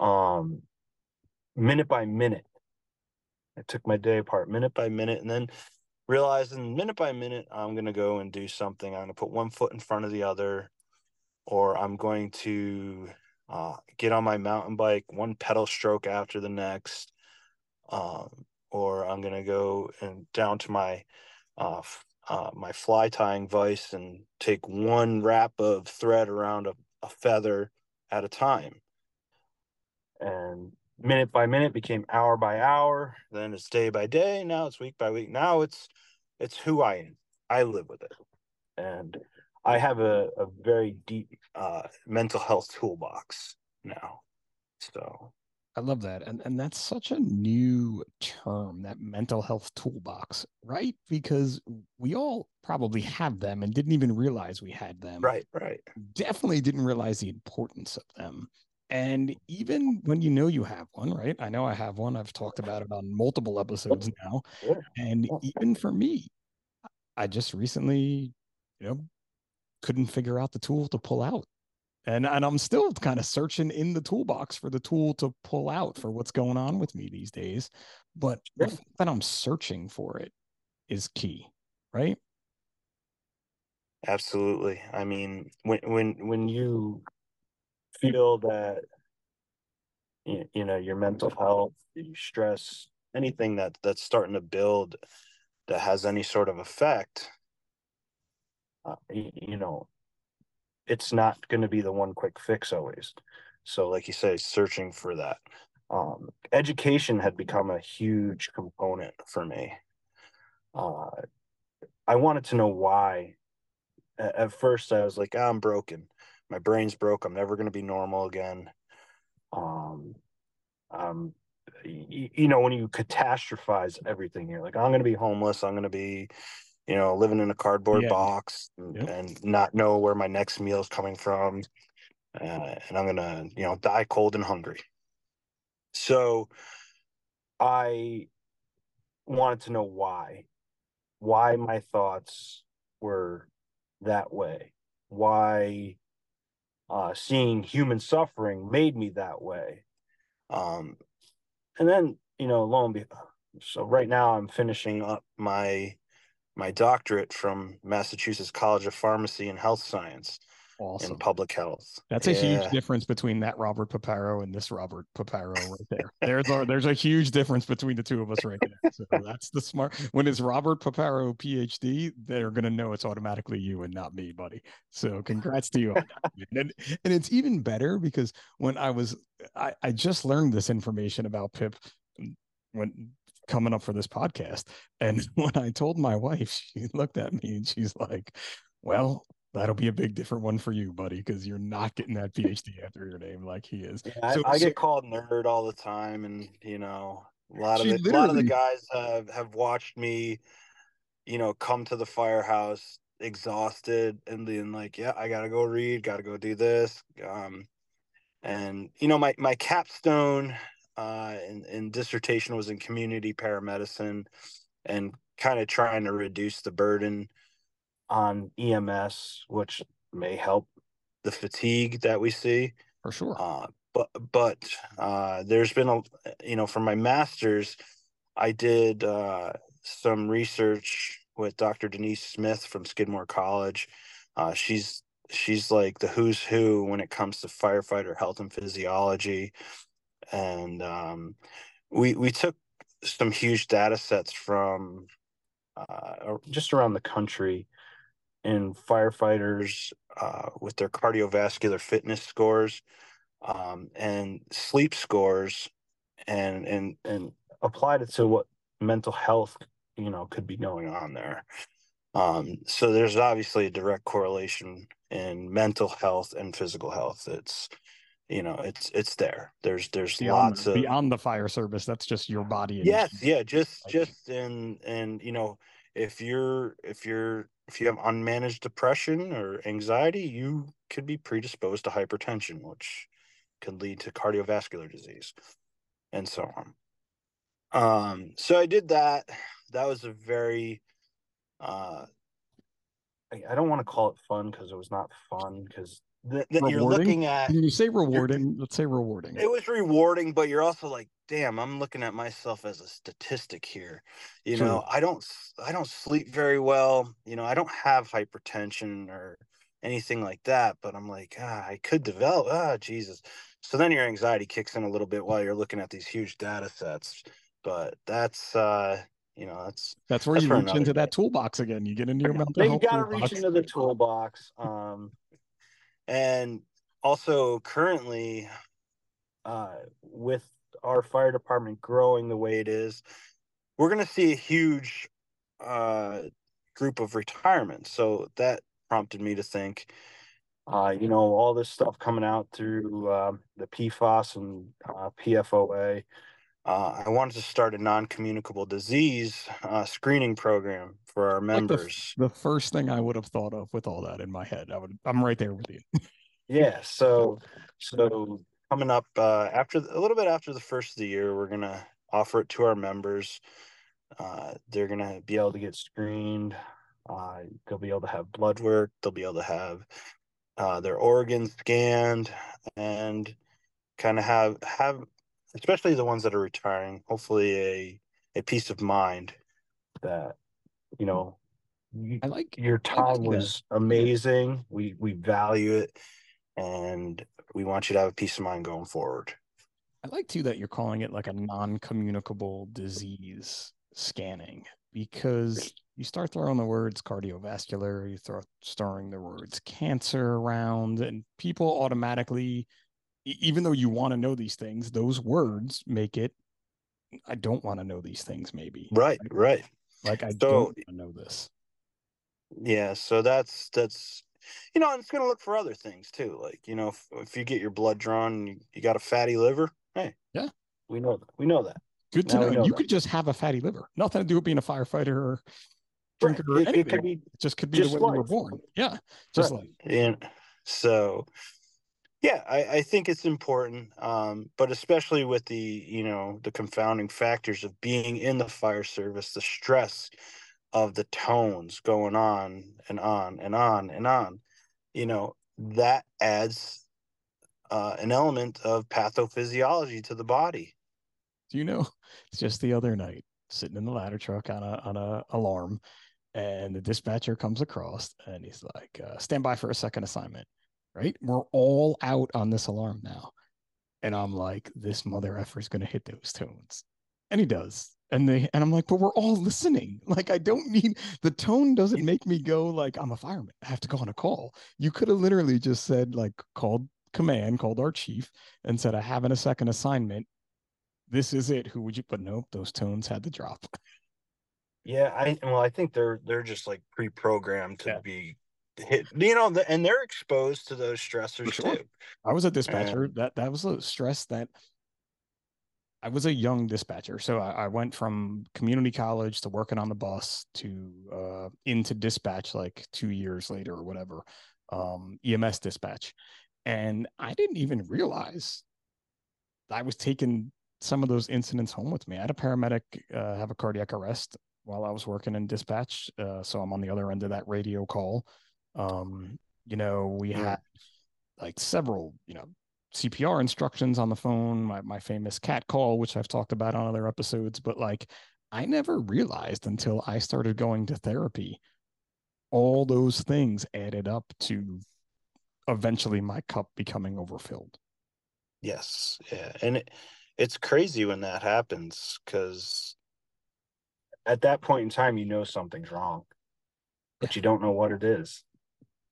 um, minute by minute. I took my day apart minute by minute and then realizing minute by minute, I'm going to go and do something. I'm going to put one foot in front of the other, or I'm going to uh, get on my mountain bike, one pedal stroke after the next, um, or I'm going to go and down to my uh, uh, my fly tying vise and take one wrap of thread around a, a feather at a time. And minute by minute became hour by hour. Then it's day by day. Now it's week by week. Now it's it's who i am. I live with it. And i have a, a very deep uh, mental health toolbox now. So i love that and and that's such a new term that mental health toolbox right because we all probably have them and didn't even realize we had them right right definitely didn't realize the importance of them and even when you know you have one, right? I know I have one. I've talked about it on multiple episodes [LAUGHS] now. And even for me, I just recently, you know, couldn't figure out the tool to pull out. And and I'm still kind of searching in the toolbox for the tool to pull out for what's going on with me these days. But the fact that I'm searching for it is key, right? Absolutely. I mean, when when when you feel that you know your mental health your stress anything that that's starting to build that has any sort of effect uh, you know it's not going to be the one quick fix always so like you say searching for that um, education had become a huge component for me. Uh, I wanted to know why. At, first, I was like, oh, "I'm broken. My brain's broke. I'm never going to be normal again." Um, um, you, you know, when you catastrophize everything, you're like, "I'm going to be homeless. I'm going to be." You know, living in a cardboard Yeah. box and, Yep. and not know where my next meal is coming from, uh, and I'm gonna, you know, die cold and hungry. So I wanted to know why, why my thoughts were that way, why uh, seeing human suffering made me that way. Um, and then, you know, lo and behold, so right now I'm finishing up my my doctorate from Massachusetts College of Pharmacy and Health Science Awesome. in public health. That's a huge difference between that Robert Piparo and this Robert Piparo right there. There's a, there's a huge difference between the two of us right there. So that's the smart. When it's Robert Piparo PhD, they're gonna know it's automatically you and not me, buddy. So congrats to you. on that. And, and it's even better because when I was, I, I just learned this information about Pip when coming up for this podcast, and [LAUGHS] when I told my wife, she looked at me and she's like, "Well." That'll be a big different one for you, buddy, because you're not getting that PhD after your name like he is. Yeah, I, So- I so- get called nerd all the time, and you know, a lot of a lot of the guys have have watched me, you know, come to the firehouse exhausted and then like, yeah, I gotta go read, gotta go do this. Um, and you know, my my capstone uh and, in dissertation was in community paramedicine, and kind of trying to reduce the burden on EMS, which may help the fatigue that we see. for sure. Uh, but but uh, there's been a you know for my master's, I did uh, some research with Dr. Denise Smith from Skidmore College. Uh, she's she's like the who's who when it comes to firefighter health and physiology, and um, we we took some huge data sets from uh, just around the country in firefighters uh, with their cardiovascular fitness scores um, and sleep scores and and and applied it to what mental health you know could be going on there. Um, so there's obviously a direct correlation in mental health and physical health. It's you know it's it's there there's there's Beyond, lots of beyond the fire service, that's just your body. and yes yeah just like- just in and you know if you're if you're if you have unmanaged depression or anxiety you could be predisposed to hypertension which could lead to cardiovascular disease and so on um so i did that that was a very uh i, I don't want to call it fun because it was not fun because th- th- you're looking at When you say rewarding, let's say rewarding. it was rewarding but you're also like damn i'm looking at myself as a statistic here you True. know i don't I don't sleep very well you know i don't have hypertension or anything like that but i'm like ah, i could develop ah jesus so then your anxiety kicks in a little bit while you're looking at these huge data sets but that's uh you know that's That's where that's you reach into day. that toolbox again. You get into your mental Then you gotta reach into the toolbox. Um, and also currently, uh, with our fire department growing the way it is, we're gonna see a huge uh group of retirements. So that prompted me to think, uh, you know, all this stuff coming out through um, the PFAS and uh, PFOA. Uh, I wanted to start a non-communicable disease uh, screening program for our Like the members. the first thing I would have thought of with all that in my head. I would. I'm right there with you. Yeah, so so coming up uh, after the- a little bit after the first of the year, we're gonna offer it to our members. Uh, they're gonna be able to get screened. Uh, they'll be able to have blood work. They'll be able to have uh, their organs scanned and kind of have have, especially the ones that are retiring. Hopefully, a a peace of mind that you know I like your I like time was amazing. We we value it, and we want you to have a peace of mind going forward. I like too that you're calling it like a non-communicable disease scanning because you start throwing the words cardiovascular, you throw throwing the words cancer around, and people automatically even though you want to know these things, those words make it. I don't want to know these things. Maybe Right, right. like I So- don't know this. Yeah, so that's that's you know, and it's gonna look for other things too. Like, you know, if, if you get your blood drawn you, you got a fatty liver, hey. Yeah. We know that. We know that. Good to Now know. know You that. could just have a fatty liver. Nothing to do with being a firefighter or drinker or It, it could be It just could be just the way you were born. Yeah, just Right. like and so yeah I, I think it's important um but especially with the you know the confounding factors of being in the fire service the stress of the tones going on and on and on and on you know that adds uh, an element of pathophysiology to the body Do you know? It's [LAUGHS] just the other night, sitting in the ladder truck on a on a alarm, and the dispatcher comes across, and he's like, uh, "Stand by for a second assignment." Right? We're all out on this alarm now, and I'm like, "This mother effer is gonna hit those tones," and he does. And they and I'm like, but we're all listening. [LAUGHS] Like, I don't need the tone doesn't make me go like I'm a fireman. I have to go on a call. You could have literally just said like called command, called our chief, and said, I have a second assignment this is it. Who would you? But nope, those tones had to drop. yeah i well i think they're they're just like pre-programmed to Yeah. be hit you know the, and they're exposed to those stressors sure. too I was a dispatcher. that that was a stress that I was a young dispatcher. So I, I went from community college to working on the bus to uh, into dispatch like two years later or whatever, um, EMS dispatch, and I didn't even realize I was taking some of those incidents home with me. I had a paramedic uh, have a cardiac arrest while I was working in dispatch, uh, so I'm on the other end of that radio call. Um, you know, we Mm. had like several, you know, CPR instructions on the phone, my, my famous cat call, which I've talked about on other episodes, but like I never realized until I started going to therapy, all those things added up to eventually my cup becoming overfilled. Yes, yeah, and it, it's crazy when that happens because at that point in time, you know something's wrong, but you don't know what it is.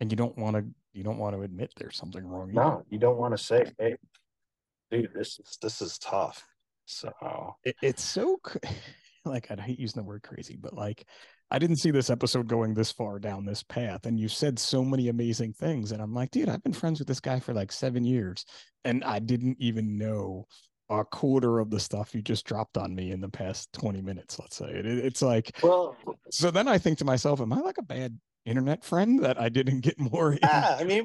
And you don't want to you don't want to admit there's something wrong. either. No, you don't want to say, "Hey, dude, this is this is tough." So it, it's so [LAUGHS] like I hate using the word crazy, but like I didn't see this episode going this far down this path, and you said so many amazing things, and I'm like, dude, I've been friends with this guy for like seven years, and I didn't even know a quarter of the stuff you just dropped on me in the past 20 minutes. Let's say it, it- it's like well, so. Then I think to myself, am I like a bad internet friend that I didn't get more? [LAUGHS] yeah, I mean,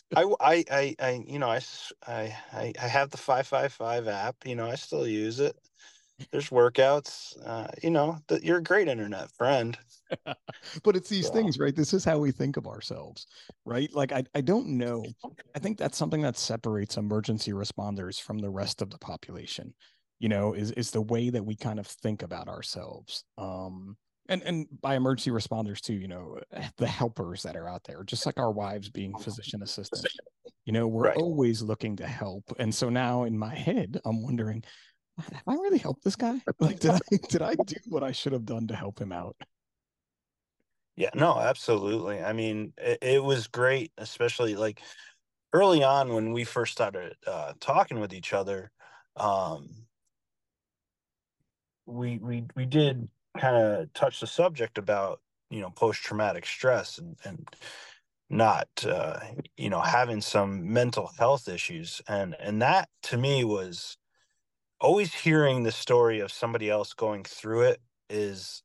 [LAUGHS] I, I, I, I, you know, I, I, I have the five five five app. You know, I still use it. There's workouts. Uh, you know, that you're a great internet friend. [LAUGHS] but it's these Yeah. things, right? This is how we think of ourselves, right? Like I, I don't know. I think that's something that separates emergency responders from the rest of the population. You know, is is the way that we kind of think about ourselves. Um, and and by emergency responders too, you know, the helpers that are out there, just like our wives being physician assistants. You know, we're Right. always looking to help. And so now in my head, I'm wondering, have I really helped this guy? Like, did I [LAUGHS] did I do what I should have done to help him out? Yeah, no, absolutely. I mean, it, it was great, especially like early on when we first started uh, talking with each other. Um, we we we did kind of touch the subject about you know post traumatic stress and and not uh, you know having some mental health issues and and that to me was always hearing the story of somebody else going through it is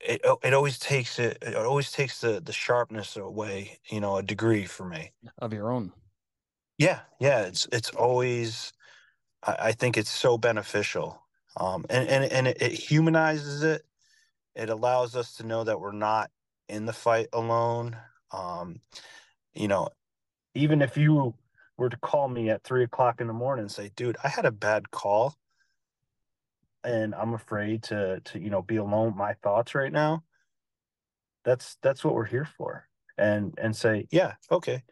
it it always takes it it always takes the the sharpness away you know a degree for me Of your own. yeah yeah it's it's always i, I think it's so beneficial um and and, and it, it humanizes it. It allows us to know that we're not in the fight alone. Um you know even if you were to call me at three o'clock in the morning and say dude i had a bad call and i'm afraid to to you know be alone with my thoughts right now that's that's what we're here for. And and say yeah okay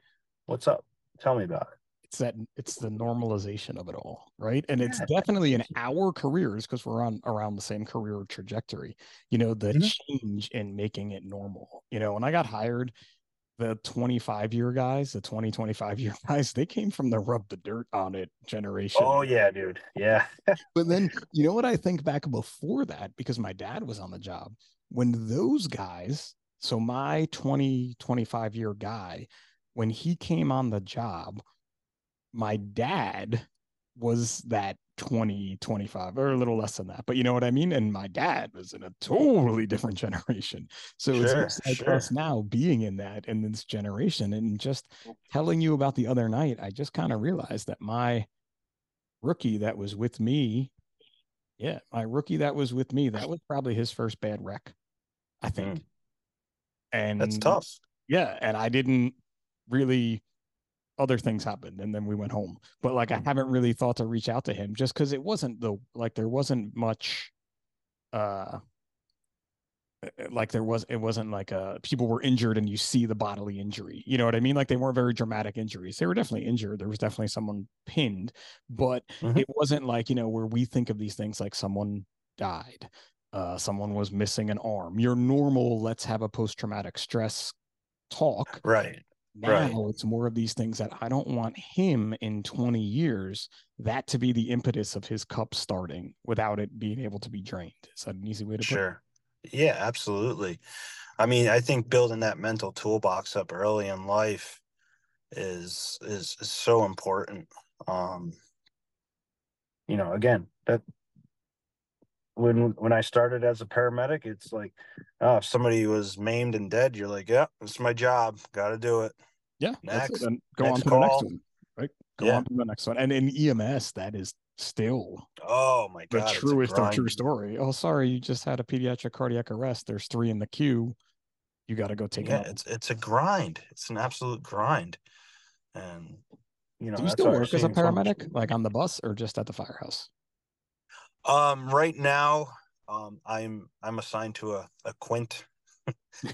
what's up? Tell me about it it's that it's the normalization of it all right and it's definitely in our careers because we're on around the same career trajectory you know the Mhm. change in making it normal you know when i got hired the 25 year guys, the 20, 25 year [LAUGHS] guys, they came from the rub the dirt on it generation. Oh yeah, dude. Yeah. [LAUGHS] but then you know what I think back before that, because my dad was on the job, when those guys, so my 20, 25 year guy, when he came on the job, my dad was that 20, 25, or a little less than that. But you know what I mean? And my dad was in a totally different [LAUGHS] generation. So sure, it's like sure. us now being in that in this generation and just telling you about the other night, I just kind of realized that my rookie that was with me, yeah, my rookie that was with me, that was probably his first bad wreck, I think. Mm. And that's tough. Yeah. And I didn't really other things happened and then we went home. But like i mm. haven't really thought to reach out to him just because it wasn't the like there wasn't much uh eh, eh, like there was it wasn't like uh people were injured and you see the bodily injury. You know what i mean? Like they weren't very dramatic injuries. They were definitely injured. There was definitely someone pinned. But mm-hmm. it wasn't like you know where we think of these things like someone died uh someone was missing an arm. Your normal let's have a post-traumatic stress talk right now right. it's more of these things that I don't want him in 20 years that to be the impetus of his cup starting without it being able to be drained. Is that an easy way to sure. put it? Yeah, absolutely. I mean, I think building that mental toolbox up early in life is is, is so important. Um, you know, again, that when when I started as a paramedic, it's like, oh, if somebody was maimed and dead, you're like, yeah, it's my job, got to do it. Yeah, next, and go next on to call. the next one. Right, go yeah. on to the next one. And in EMS, that is still oh my god, the truest of true story. Oh, sorry, you just had a pediatric cardiac arrest. There's three in the queue. You got to go take yeah, it. It's it's a grind. It's an absolute grind, and you know. Do you still work as a paramedic, like on the bus or just at the firehouse? Um, right now, um, I'm I'm assigned to a, a quint. [LAUGHS]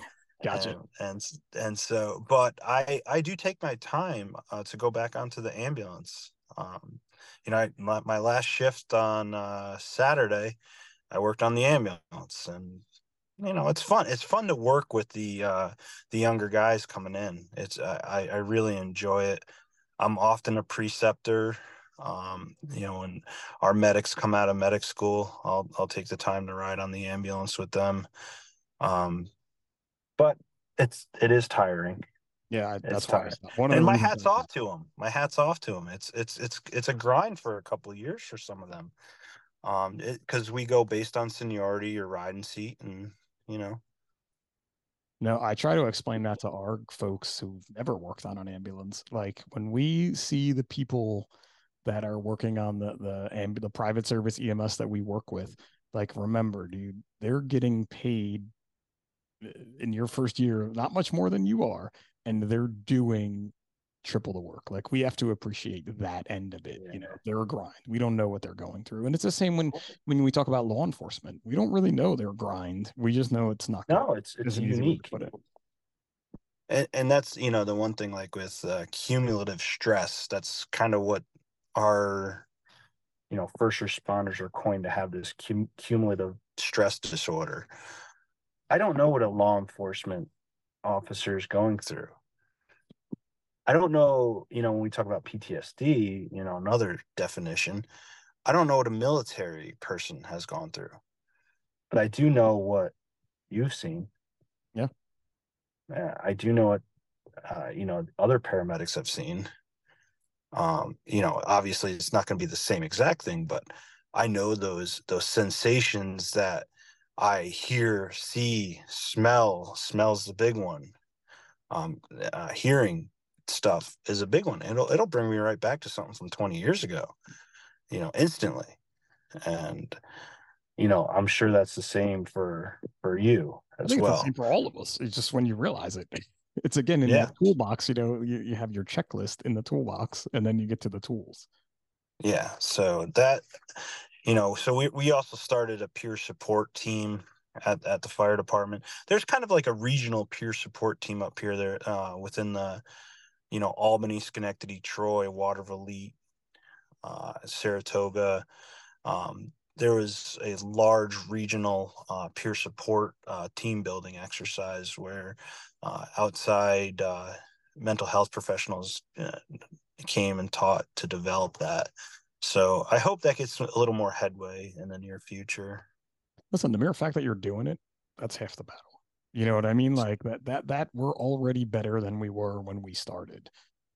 gotcha. And, and, and so, but I I do take my time uh, to go back onto the ambulance. Um, you know, I, my, my last shift on uh, Saturday, I worked on the ambulance, and you know it's fun. It's fun to work with the uh, the younger guys coming in. It's I I really enjoy it. I'm often a preceptor um, you know, when our medics come out of medic school, I'll I'll take the time to ride on the ambulance with them. Um, but it's it is tiring. Yeah, that's tiring. and my hats off to them. My hats off to them. It's it's it's it's a grind for a couple of years for some of them, um, because we go based on seniority or riding seat, and you know. No, I try to explain that to our folks who've never worked on an ambulance. Like when we see the people that are working on the the and the private service EMS that we work with, like remember, dude, they're getting paid uh, in your first year not much more than you are, and they're doing triple the work. Like we have to appreciate that end of it. Yeah. You know, they're a grind. We don't know what they're going through, and it's the same when when we talk about law enforcement. We don't really know their grind. We just know it's not. No, it's it's unique. Put it. And, and that's you know the one thing like with uh, cumulative stress. That's kind of what our you know first responders are coined to have this cum- cumulative stress disorder. I don't know what a law enforcement officer is going through. I don't know you know when we talk about ptsd you know another definition i don't know what a military person has gone through. But i do know what you've seen. Yeah. Uh, i do know what uh, you know other paramedics have seen um, you know, obviously it's not going to be the same exact thing, but I know those those sensations that I hear, see, smell. Smells the big one. Um, uh, hearing stuff is a big one. It'll it'll bring me right back to something from 20 years ago, you know, instantly. And you know, I'm sure that's the same for for you as well. same for all of us. It's just when you realize it. It's again in yeah. that toolbox, you know, you, you have your checklist in the toolbox and then you get to the tools. Yeah. So that, you know, so we, we also started a peer support team at, at the fire department. There's kind of like a regional peer support team up here there uh, within the, you know, Albany, Schenectady, Troy, Watervliet, uh, Saratoga. Um, there was a large regional uh, peer support uh, team building exercise where uh, outside uh, mental health professionals uh, came and taught to develop that. So I hope that gets a little more headway in the near future. Listen, the mere fact that you're doing it, that's half the battle. You know what I mean? Like that that that we're already better than we were when we started.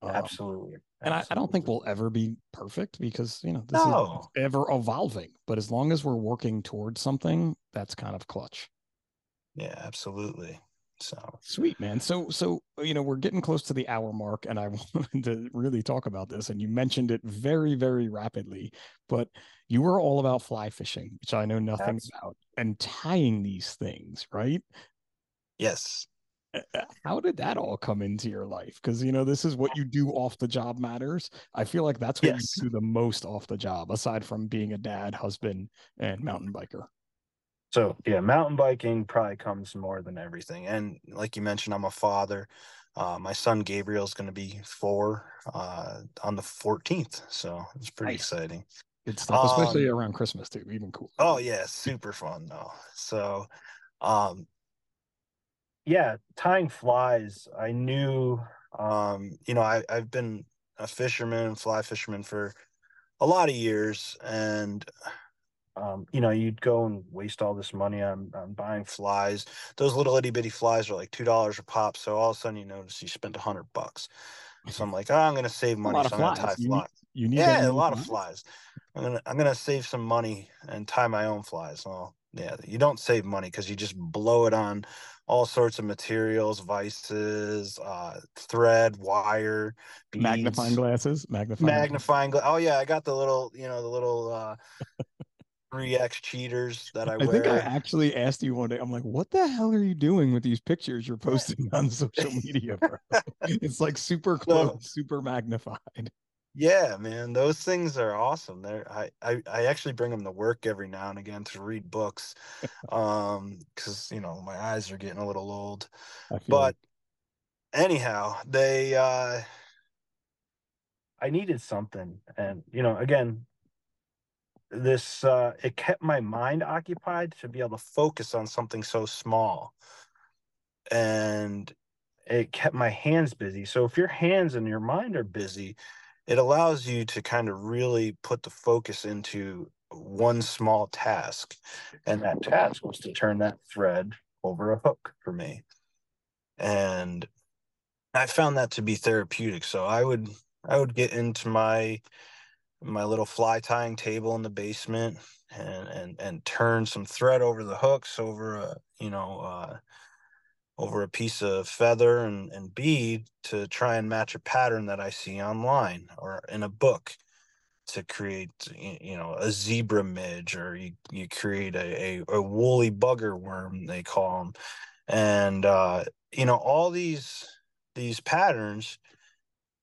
Um, Absolutely. And I, I, don't think we'll ever be perfect because you know this no. is ever evolving. But as long as we're working towards something, that's kind of clutch. Yeah, absolutely. So sweet, man. So so you know we're getting close to the hour mark, and I [LAUGHS] wanted to really talk about this. And you mentioned it very very rapidly, but you were all about fly fishing, which I know nothing that's... about, and tying these things, right? Yes. How did that all come into your life? Because you know this is what you do off the job matters. I feel like that's what yes. you do the most off the job, aside from being a dad, husband, and mountain biker. So yeah, mountain biking probably comes more than everything. And like you mentioned, I'm a father. Uh, my son Gabriel is going to be four uh, on the 14th, so it's pretty nice. exciting. Good stuff, especially um, around Christmas too. Even cool. Oh yeah, super fun though. So, um, yeah, tying flies. I knew, um, you know, I, I've been a fisherman, fly fisherman for a lot of years, and um, you know, you'd go and waste all this money on, on buying flies. Those little itty bitty flies are like two dollars a pop. So all of a sudden, you notice you spent a hundred bucks. So I'm [LAUGHS] like, oh, I'm gonna save money. So I'm gonna tie you flies. Need, you need yeah, a lot flies? of flies. I'm gonna I'm gonna save some money and tie my own flies. Well, yeah, you don't save money because you just blow it on all sorts of materials, vices, uh, thread, wire, beads, magnifying glasses, magnifying, magnifying. Gla- oh yeah, I got the little, you know, the little uh, 3x cheaters that I, I wear. think I actually asked you one day. I'm like, "What the hell are you doing with these pictures you're [LAUGHS] posting on social media, bro?" [LAUGHS] it's like super [LAUGHS] close, so, super magnified. Yeah, man, those things are awesome. They're I, I I actually bring them to work every now and again to read books, um, because you know my eyes are getting a little old. But anyhow, they uh, I needed something, and you know, again, this uh, it kept my mind occupied to be able to focus on something so small and it kept my hands busy so if your hands and your mind are busy it allows you to kind of really put the focus into one small task and that task was to turn that thread over a hook for me. And i found that to be therapeutic so i would i would get into my my little fly tying table in the basement and and and turn some thread over the hooks over a you know uh, over a piece of feather and, and bead to try and match a pattern that I see online or in a book to create you know a zebra midge or you, you create a, a, a woolly bugger worm they call them and uh, you know all these these patterns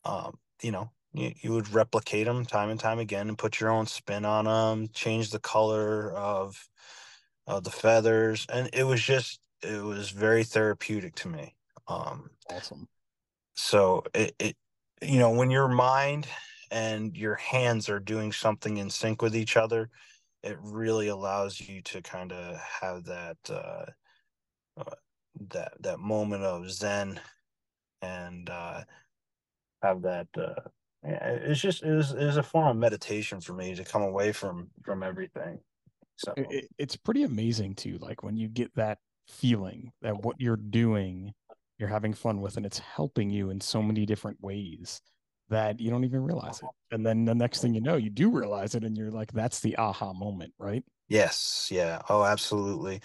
um, you know you, you would replicate them time and time again and put your own spin on them change the color of of the feathers. And it was just it was very therapeutic to me um awesome. so it, it you know when your mind and your hands are doing something in sync with each other it really allows you to kind of have that uh, uh that that moment of zen and uh have that uh it's just it was, it was a form of meditation for me to come away from from everything so. it, it's pretty amazing too like when you get that feeling that what you're doing you're having fun with and it's helping you in so many different ways that you don't even realize it. Uh-huh. And then the next thing you know you do realize it and you're like that's the aha moment right? Yes. Yeah. Oh absolutely.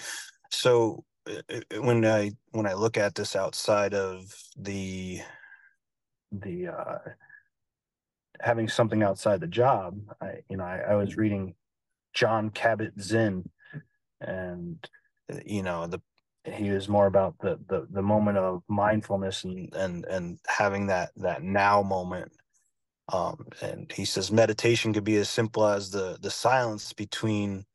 So uh, uh, uh, when i when i look at this outside of the the uh having something outside the job, I, you know, I, I was mm-hmm. reading Jon Kabat-Zinn and you know, the he was more about the the the moment of mindfulness and and and having that that now moment. Um, and he says meditation could be as simple as the the silence between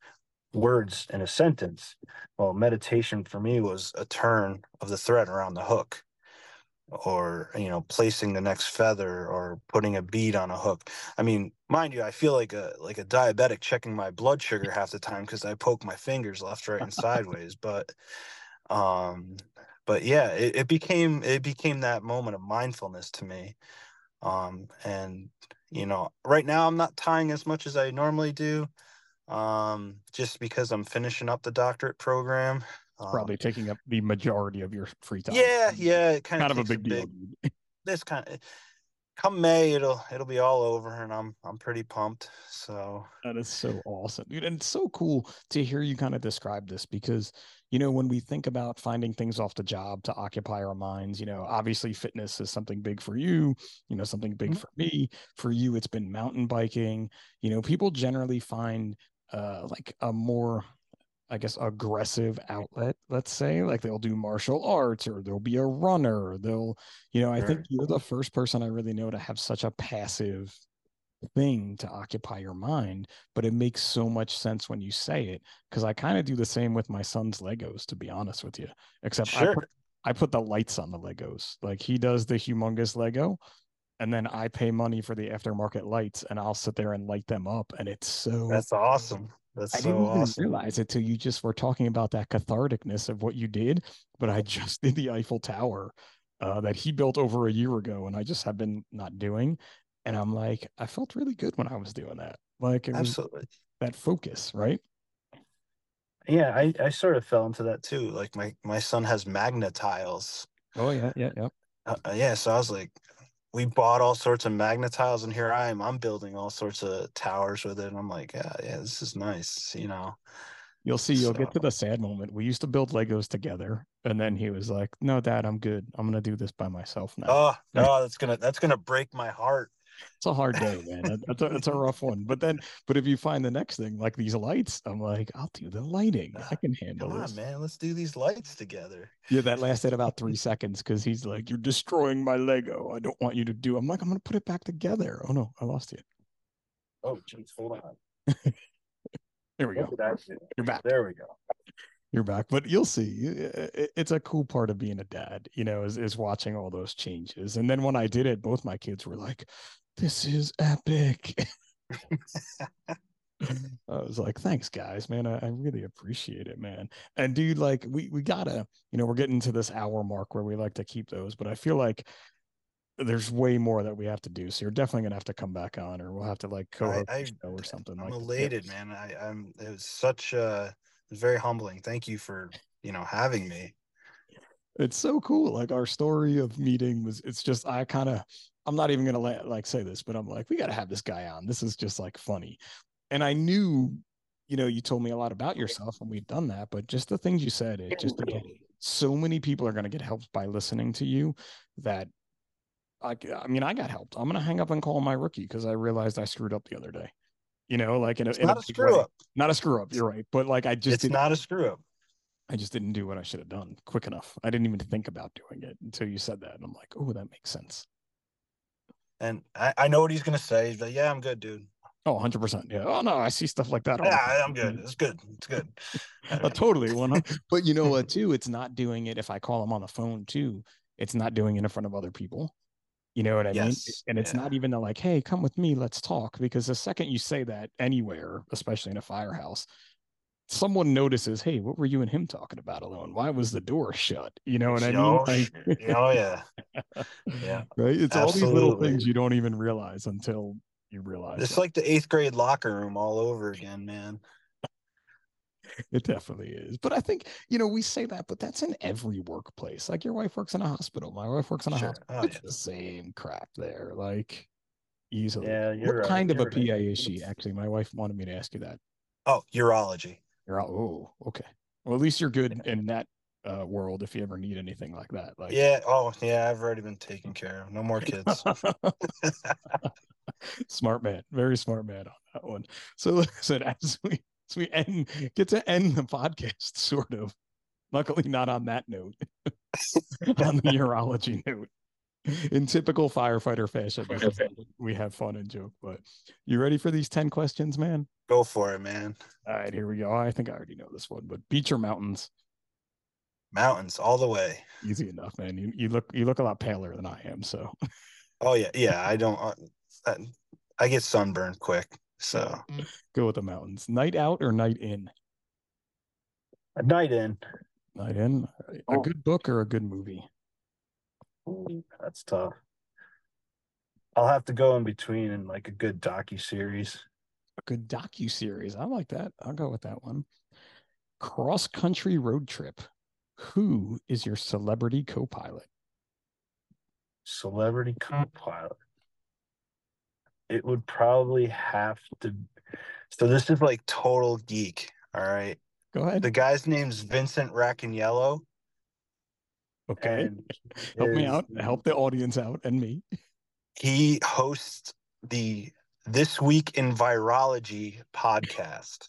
words in a sentence. Well, meditation for me was a turn of the thread around the hook. Or you know placing the next feather or putting a bead on a hook. I mean mind you i feel like a like a diabetic checking my blood sugar half the time because i poke my fingers left right and sideways but um but yeah it, it became it became that moment of mindfulness to me um and you know right now i'm not tying as much as i normally do um just because i'm finishing up the doctorate program um, probably taking up the majority of your free time. Yeah, yeah, it kind, kind of, a big, a big deal. [LAUGHS] this kind of come May it'll it'll be all over and I'm I'm pretty pumped. So that is so awesome. Dude, and it's so cool to hear you kind of describe this because you know when we think about finding things off the job to occupy our minds, you know, obviously fitness is something big for you, you know, something big mm-hmm. for me. For you it's been mountain biking. You know, people generally find uh like a more I guess aggressive outlet, let's say, like they'll do martial arts or there'll be a runner. They'll, you know, I think you're the first person I really know to have such a passive thing to occupy your mind, but it makes so much sense when you say it. Cause I kind of do the same with my son's Legos, to be honest with you. Except sure. I, put, I put the lights on the Legos. Like he does the humongous Lego and then I pay money for the aftermarket lights and I'll sit there and light them up. And it's so that's awesome. That's I so didn't even awesome. realize it till you just were talking about that catharticness of what you did. But I [LAUGHS] just did the Eiffel Tower uh, that he built over a year ago, and I just have been not doing. And I'm like, I felt really good when I was doing that. Like it Absolutely. was that focus, right? Yeah, I, I sort of fell into that too. Like my my son has tiles. Oh yeah, yeah, yeah. Uh, yeah, so I was like, we bought all sorts of Magna-Tiles and here I am. I'm building all sorts of towers with it. And I'm like, yeah, yeah, this is nice, you know. You'll see, you'll so. get to the sad moment. We used to build Legos together, and then he was like, No, dad, I'm good. I'm gonna do this by myself now. Oh [LAUGHS] no, that's gonna that's gonna break my heart it's a hard day, man. That's a, it's a rough one. But then, but if you find the next thing, like these lights, I'm like, I'll do the lighting. I can handle Come this. man. Let's do these lights together. Yeah, that lasted about three seconds because he's like, You're destroying my Lego. I don't want you to do. I'm like, I'm gonna put it back together. Oh no, I lost you. Oh, jeez, hold on. [LAUGHS] There we go. You're back. There we go. You're back, but you'll see. It's a cool part of being a dad, you know, is, is watching all those changes. And then when I did it, both my kids were like, this is epic. [LAUGHS] [LAUGHS] I was like, thanks, guys, man. I, I, really appreciate it, man. And dude, like, we we gotta, you know, we're getting to this hour mark where we like to keep those, but I feel like there's way more that we have to do. So you're definitely gonna have to come back on, or we'll have to like co-host I, I, show or something. I'm like elated, man. I, I'm. It was such a. It was very humbling. Thank you for you know having me. It's so cool. Like our story of meeting was. It's just I kind of I'm not even gonna let, like say this, but I'm like, we got to have this guy on. This is just like funny. And I knew, you know, you told me a lot about yourself, and we've done that. But just the things you said, it just so many people are gonna get helped by listening to you. That I, I mean, I got helped. I'm gonna hang up and call my rookie because I realized I screwed up the other day. You know, like in a, in not a, a screw way. up, not a screw up. You're right, but like I just it's not a screw up. I just didn't do what I should have done quick enough. I didn't even think about doing it until you said that, and I'm like, oh, that makes sense. And I, I know what he's gonna say. He's like, "Yeah, I'm good, dude." Oh, 100 percent. Yeah. Oh no, I see stuff like that. Yeah, I'm good. It's good. It's good. [LAUGHS] uh, totally. One. [LAUGHS] but you know what? [LAUGHS] Too, it's not doing it if I call him on the phone. Too, it's not doing it in front of other people. You know what I yes. mean? And it's yeah. not even like, "Hey, come with me, let's talk." Because the second you say that anywhere, especially in a firehouse, someone notices, hey, what were you and him talking about alone? Why was the door shut? You know what I mean? Oh, like, oh yeah. Yeah. [LAUGHS] Right. It's Absolutely. all these little things you don't even realize until you realize. It's like the eighth grade locker room all over again, man. It definitely is. But I think, you know, we say that, but that's in every workplace. Like your wife works in a hospital. My wife works in a sure. hospital. Oh, it's yeah. the same crap there. Like easily. Yeah. what right. kind you're of a right. PA is she? Actually, my wife wanted me to ask you that. Oh, urology. You're all, oh, okay. Well, at least you're good in that uh, world if you ever need anything like that. Like, yeah. Oh, yeah. I've already been taken care of. No more kids. [LAUGHS] smart man, very smart man on that one. So, listen, as we as we end, get to end the podcast, sort of. Luckily, not on that note. [LAUGHS] on the urology note. [LAUGHS] In typical firefighter fashion, [LAUGHS] we have fun and joke. But you ready for these ten questions, man? Go for it, man. All right, here we go. I think I already know this one, but beach or mountains? Mountains all the way. Easy enough, man. You, you look you look a lot paler than I am, so Oh yeah, [LAUGHS] yeah. I don't. Uh, I get sunburned quick, so go with the mountains. Night out or night in? a night in. Night in. A Oh. good book or a good movie? That's tough. I'll have to go in between in like a good docu series. A good docu series. I like that. I'll go with that one. Cross country road trip. Who is your celebrity co-pilot? Celebrity co-pilot. It would probably have to. So this is like total geek. All right. Go ahead. The guy's name's Vincent Racaniello. Okay. [LAUGHS] Help me out. Help the audience out and me. He hosts the This Week in Virology podcast.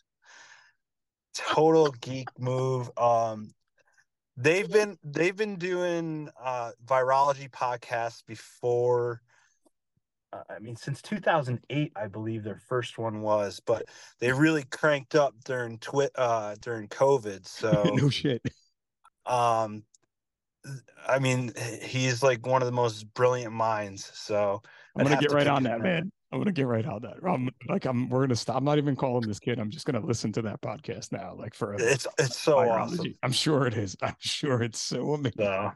Total geek move. Um, they've been they've been doing uh, virology podcasts before. Uh, I mean, since 2008, I believe their first one was, but they really cranked up during twi- uh, during COVID. So [LAUGHS] no shit. um i mean he's like one of the most brilliant minds so I'm gonna get right on that, man. I'm gonna get right on that. I'm like I'm we're gonna stop. I'm not even calling this kid. I'm just gonna listen to that podcast now, like for it's it's so awesome I'm sure it is. [LAUGHS] I'm sure it's so amazing. so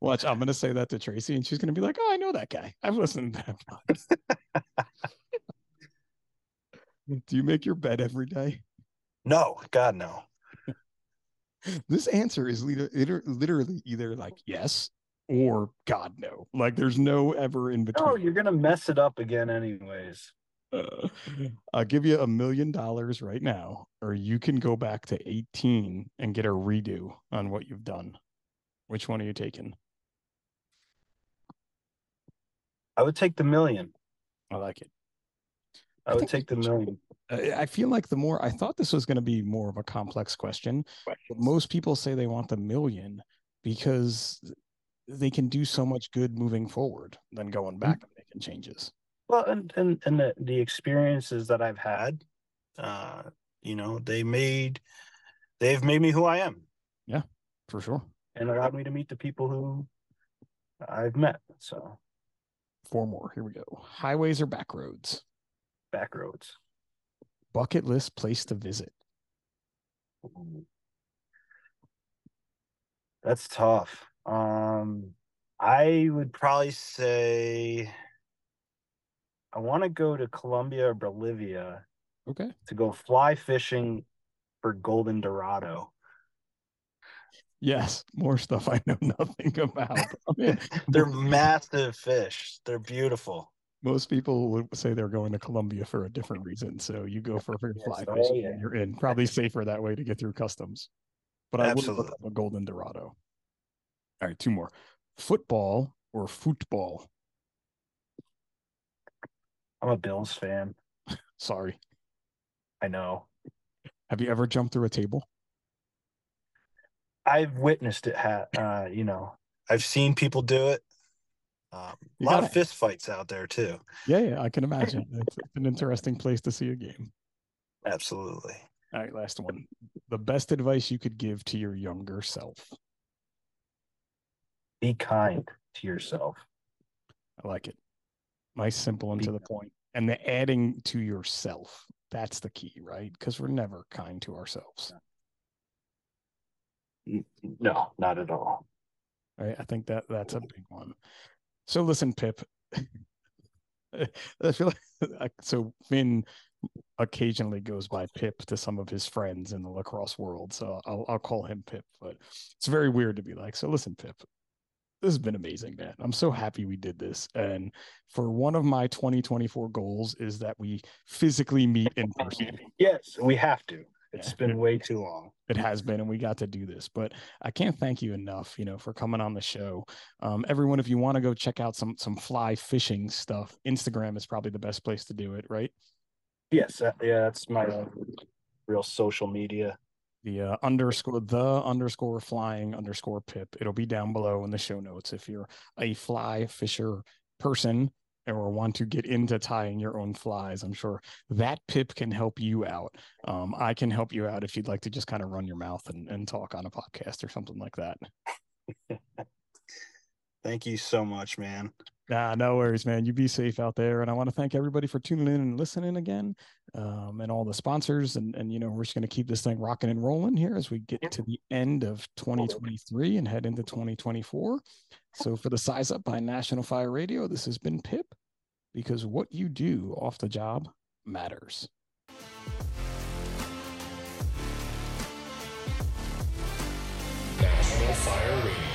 Watch, I'm gonna say that to Tracy, and she's gonna be like, "Oh, I know that guy. I've listened to that." [LAUGHS] podcast." [LAUGHS] Do you make your bed every day? no god no This answer is liter- liter- literally either like yes or God no. Like there's no ever in between. no you're gonna mess it up again anyways Uh, I'll give you a million dollars right now, or you can go back to 18 and get a redo on what you've done. Which one are you taking? i would take the million I like it. I I would take the million I feel like the more I thought this was going to be more of a complex question, but most people say they want the million because they can do so much good moving forward than going back and making changes. well and and, and the, the experiences that i've had uh you know they made they've made me who i am Yeah, For sure. and allowed me to meet the people who i've met so Four more. Here we go. Highways or back roads? Back roads Bucket list place to visit. That's tough. Um, I would probably say I want to go to Colombia or Bolivia Okay. to go fly fishing for golden dorado. Yes, more stuff I know [LAUGHS] nothing about. I [LAUGHS] mean, They're massive fish. They're beautiful. Most people would say they're going to Colombia for a different reason. So you go for a fly oh, fishing yeah. and you're in. Probably safer that way to get through customs. But I would look up a golden dorado. All right, two more. Football or football? I'm a Bills fan. [LAUGHS] Sorry. I know. Have you ever jumped through a table? I've witnessed it. Ha- uh, you know, I've seen people do it. Um, a lot gotta- of fist fights out there too. Yeah, yeah, I can [LAUGHS] imagine. It's an interesting place to see a game. Absolutely. All right, last one. The best advice you could give to your younger self. Be kind to yourself. I like it. Nice, simple, and Be- to the point. And the adding to yourself. That's the key, right? Because we're never kind to ourselves. No, not at all. Right. I think that that's a big one. So listen, Pip. [LAUGHS] I feel like so Finn occasionally goes by Pip to some of his friends in the lacrosse world. So I'll I'll call him Pip, but it's very weird to be like, so listen, Pip. This has been amazing, man. I'm so happy we did this. And for one of my 2024 goals is that we physically meet in person. Yes, we have to. It's Yeah. been way too long. it has been and we got to do this but i can't thank you enough you know for coming on the show um, everyone if you want to go check out some some fly fishing stuff instagram is probably the best place to do it right Yes, uh, yeah, that's my uh, real social media. the uh, underscore the underscore flying underscore pip it'll be down below in the show notes if you're a fly fisher person or want to get into tying your own flies, I'm sure that Pip can help you out. Um, I can help you out if you'd like to just kind of run your mouth and, and talk on a podcast or something like that. [LAUGHS] Thank you so much, man. Nah, no worries, man. You be safe out there. And I want to thank everybody for tuning in and listening again. Um, and all the sponsors. And, and, you know, we're just going to keep this thing rocking and rolling here as we get to the end of 2023 and head into 2024. So for the Size Up by National Fire Radio, this has been Pip because what you do off the job matters. National Fire Radio.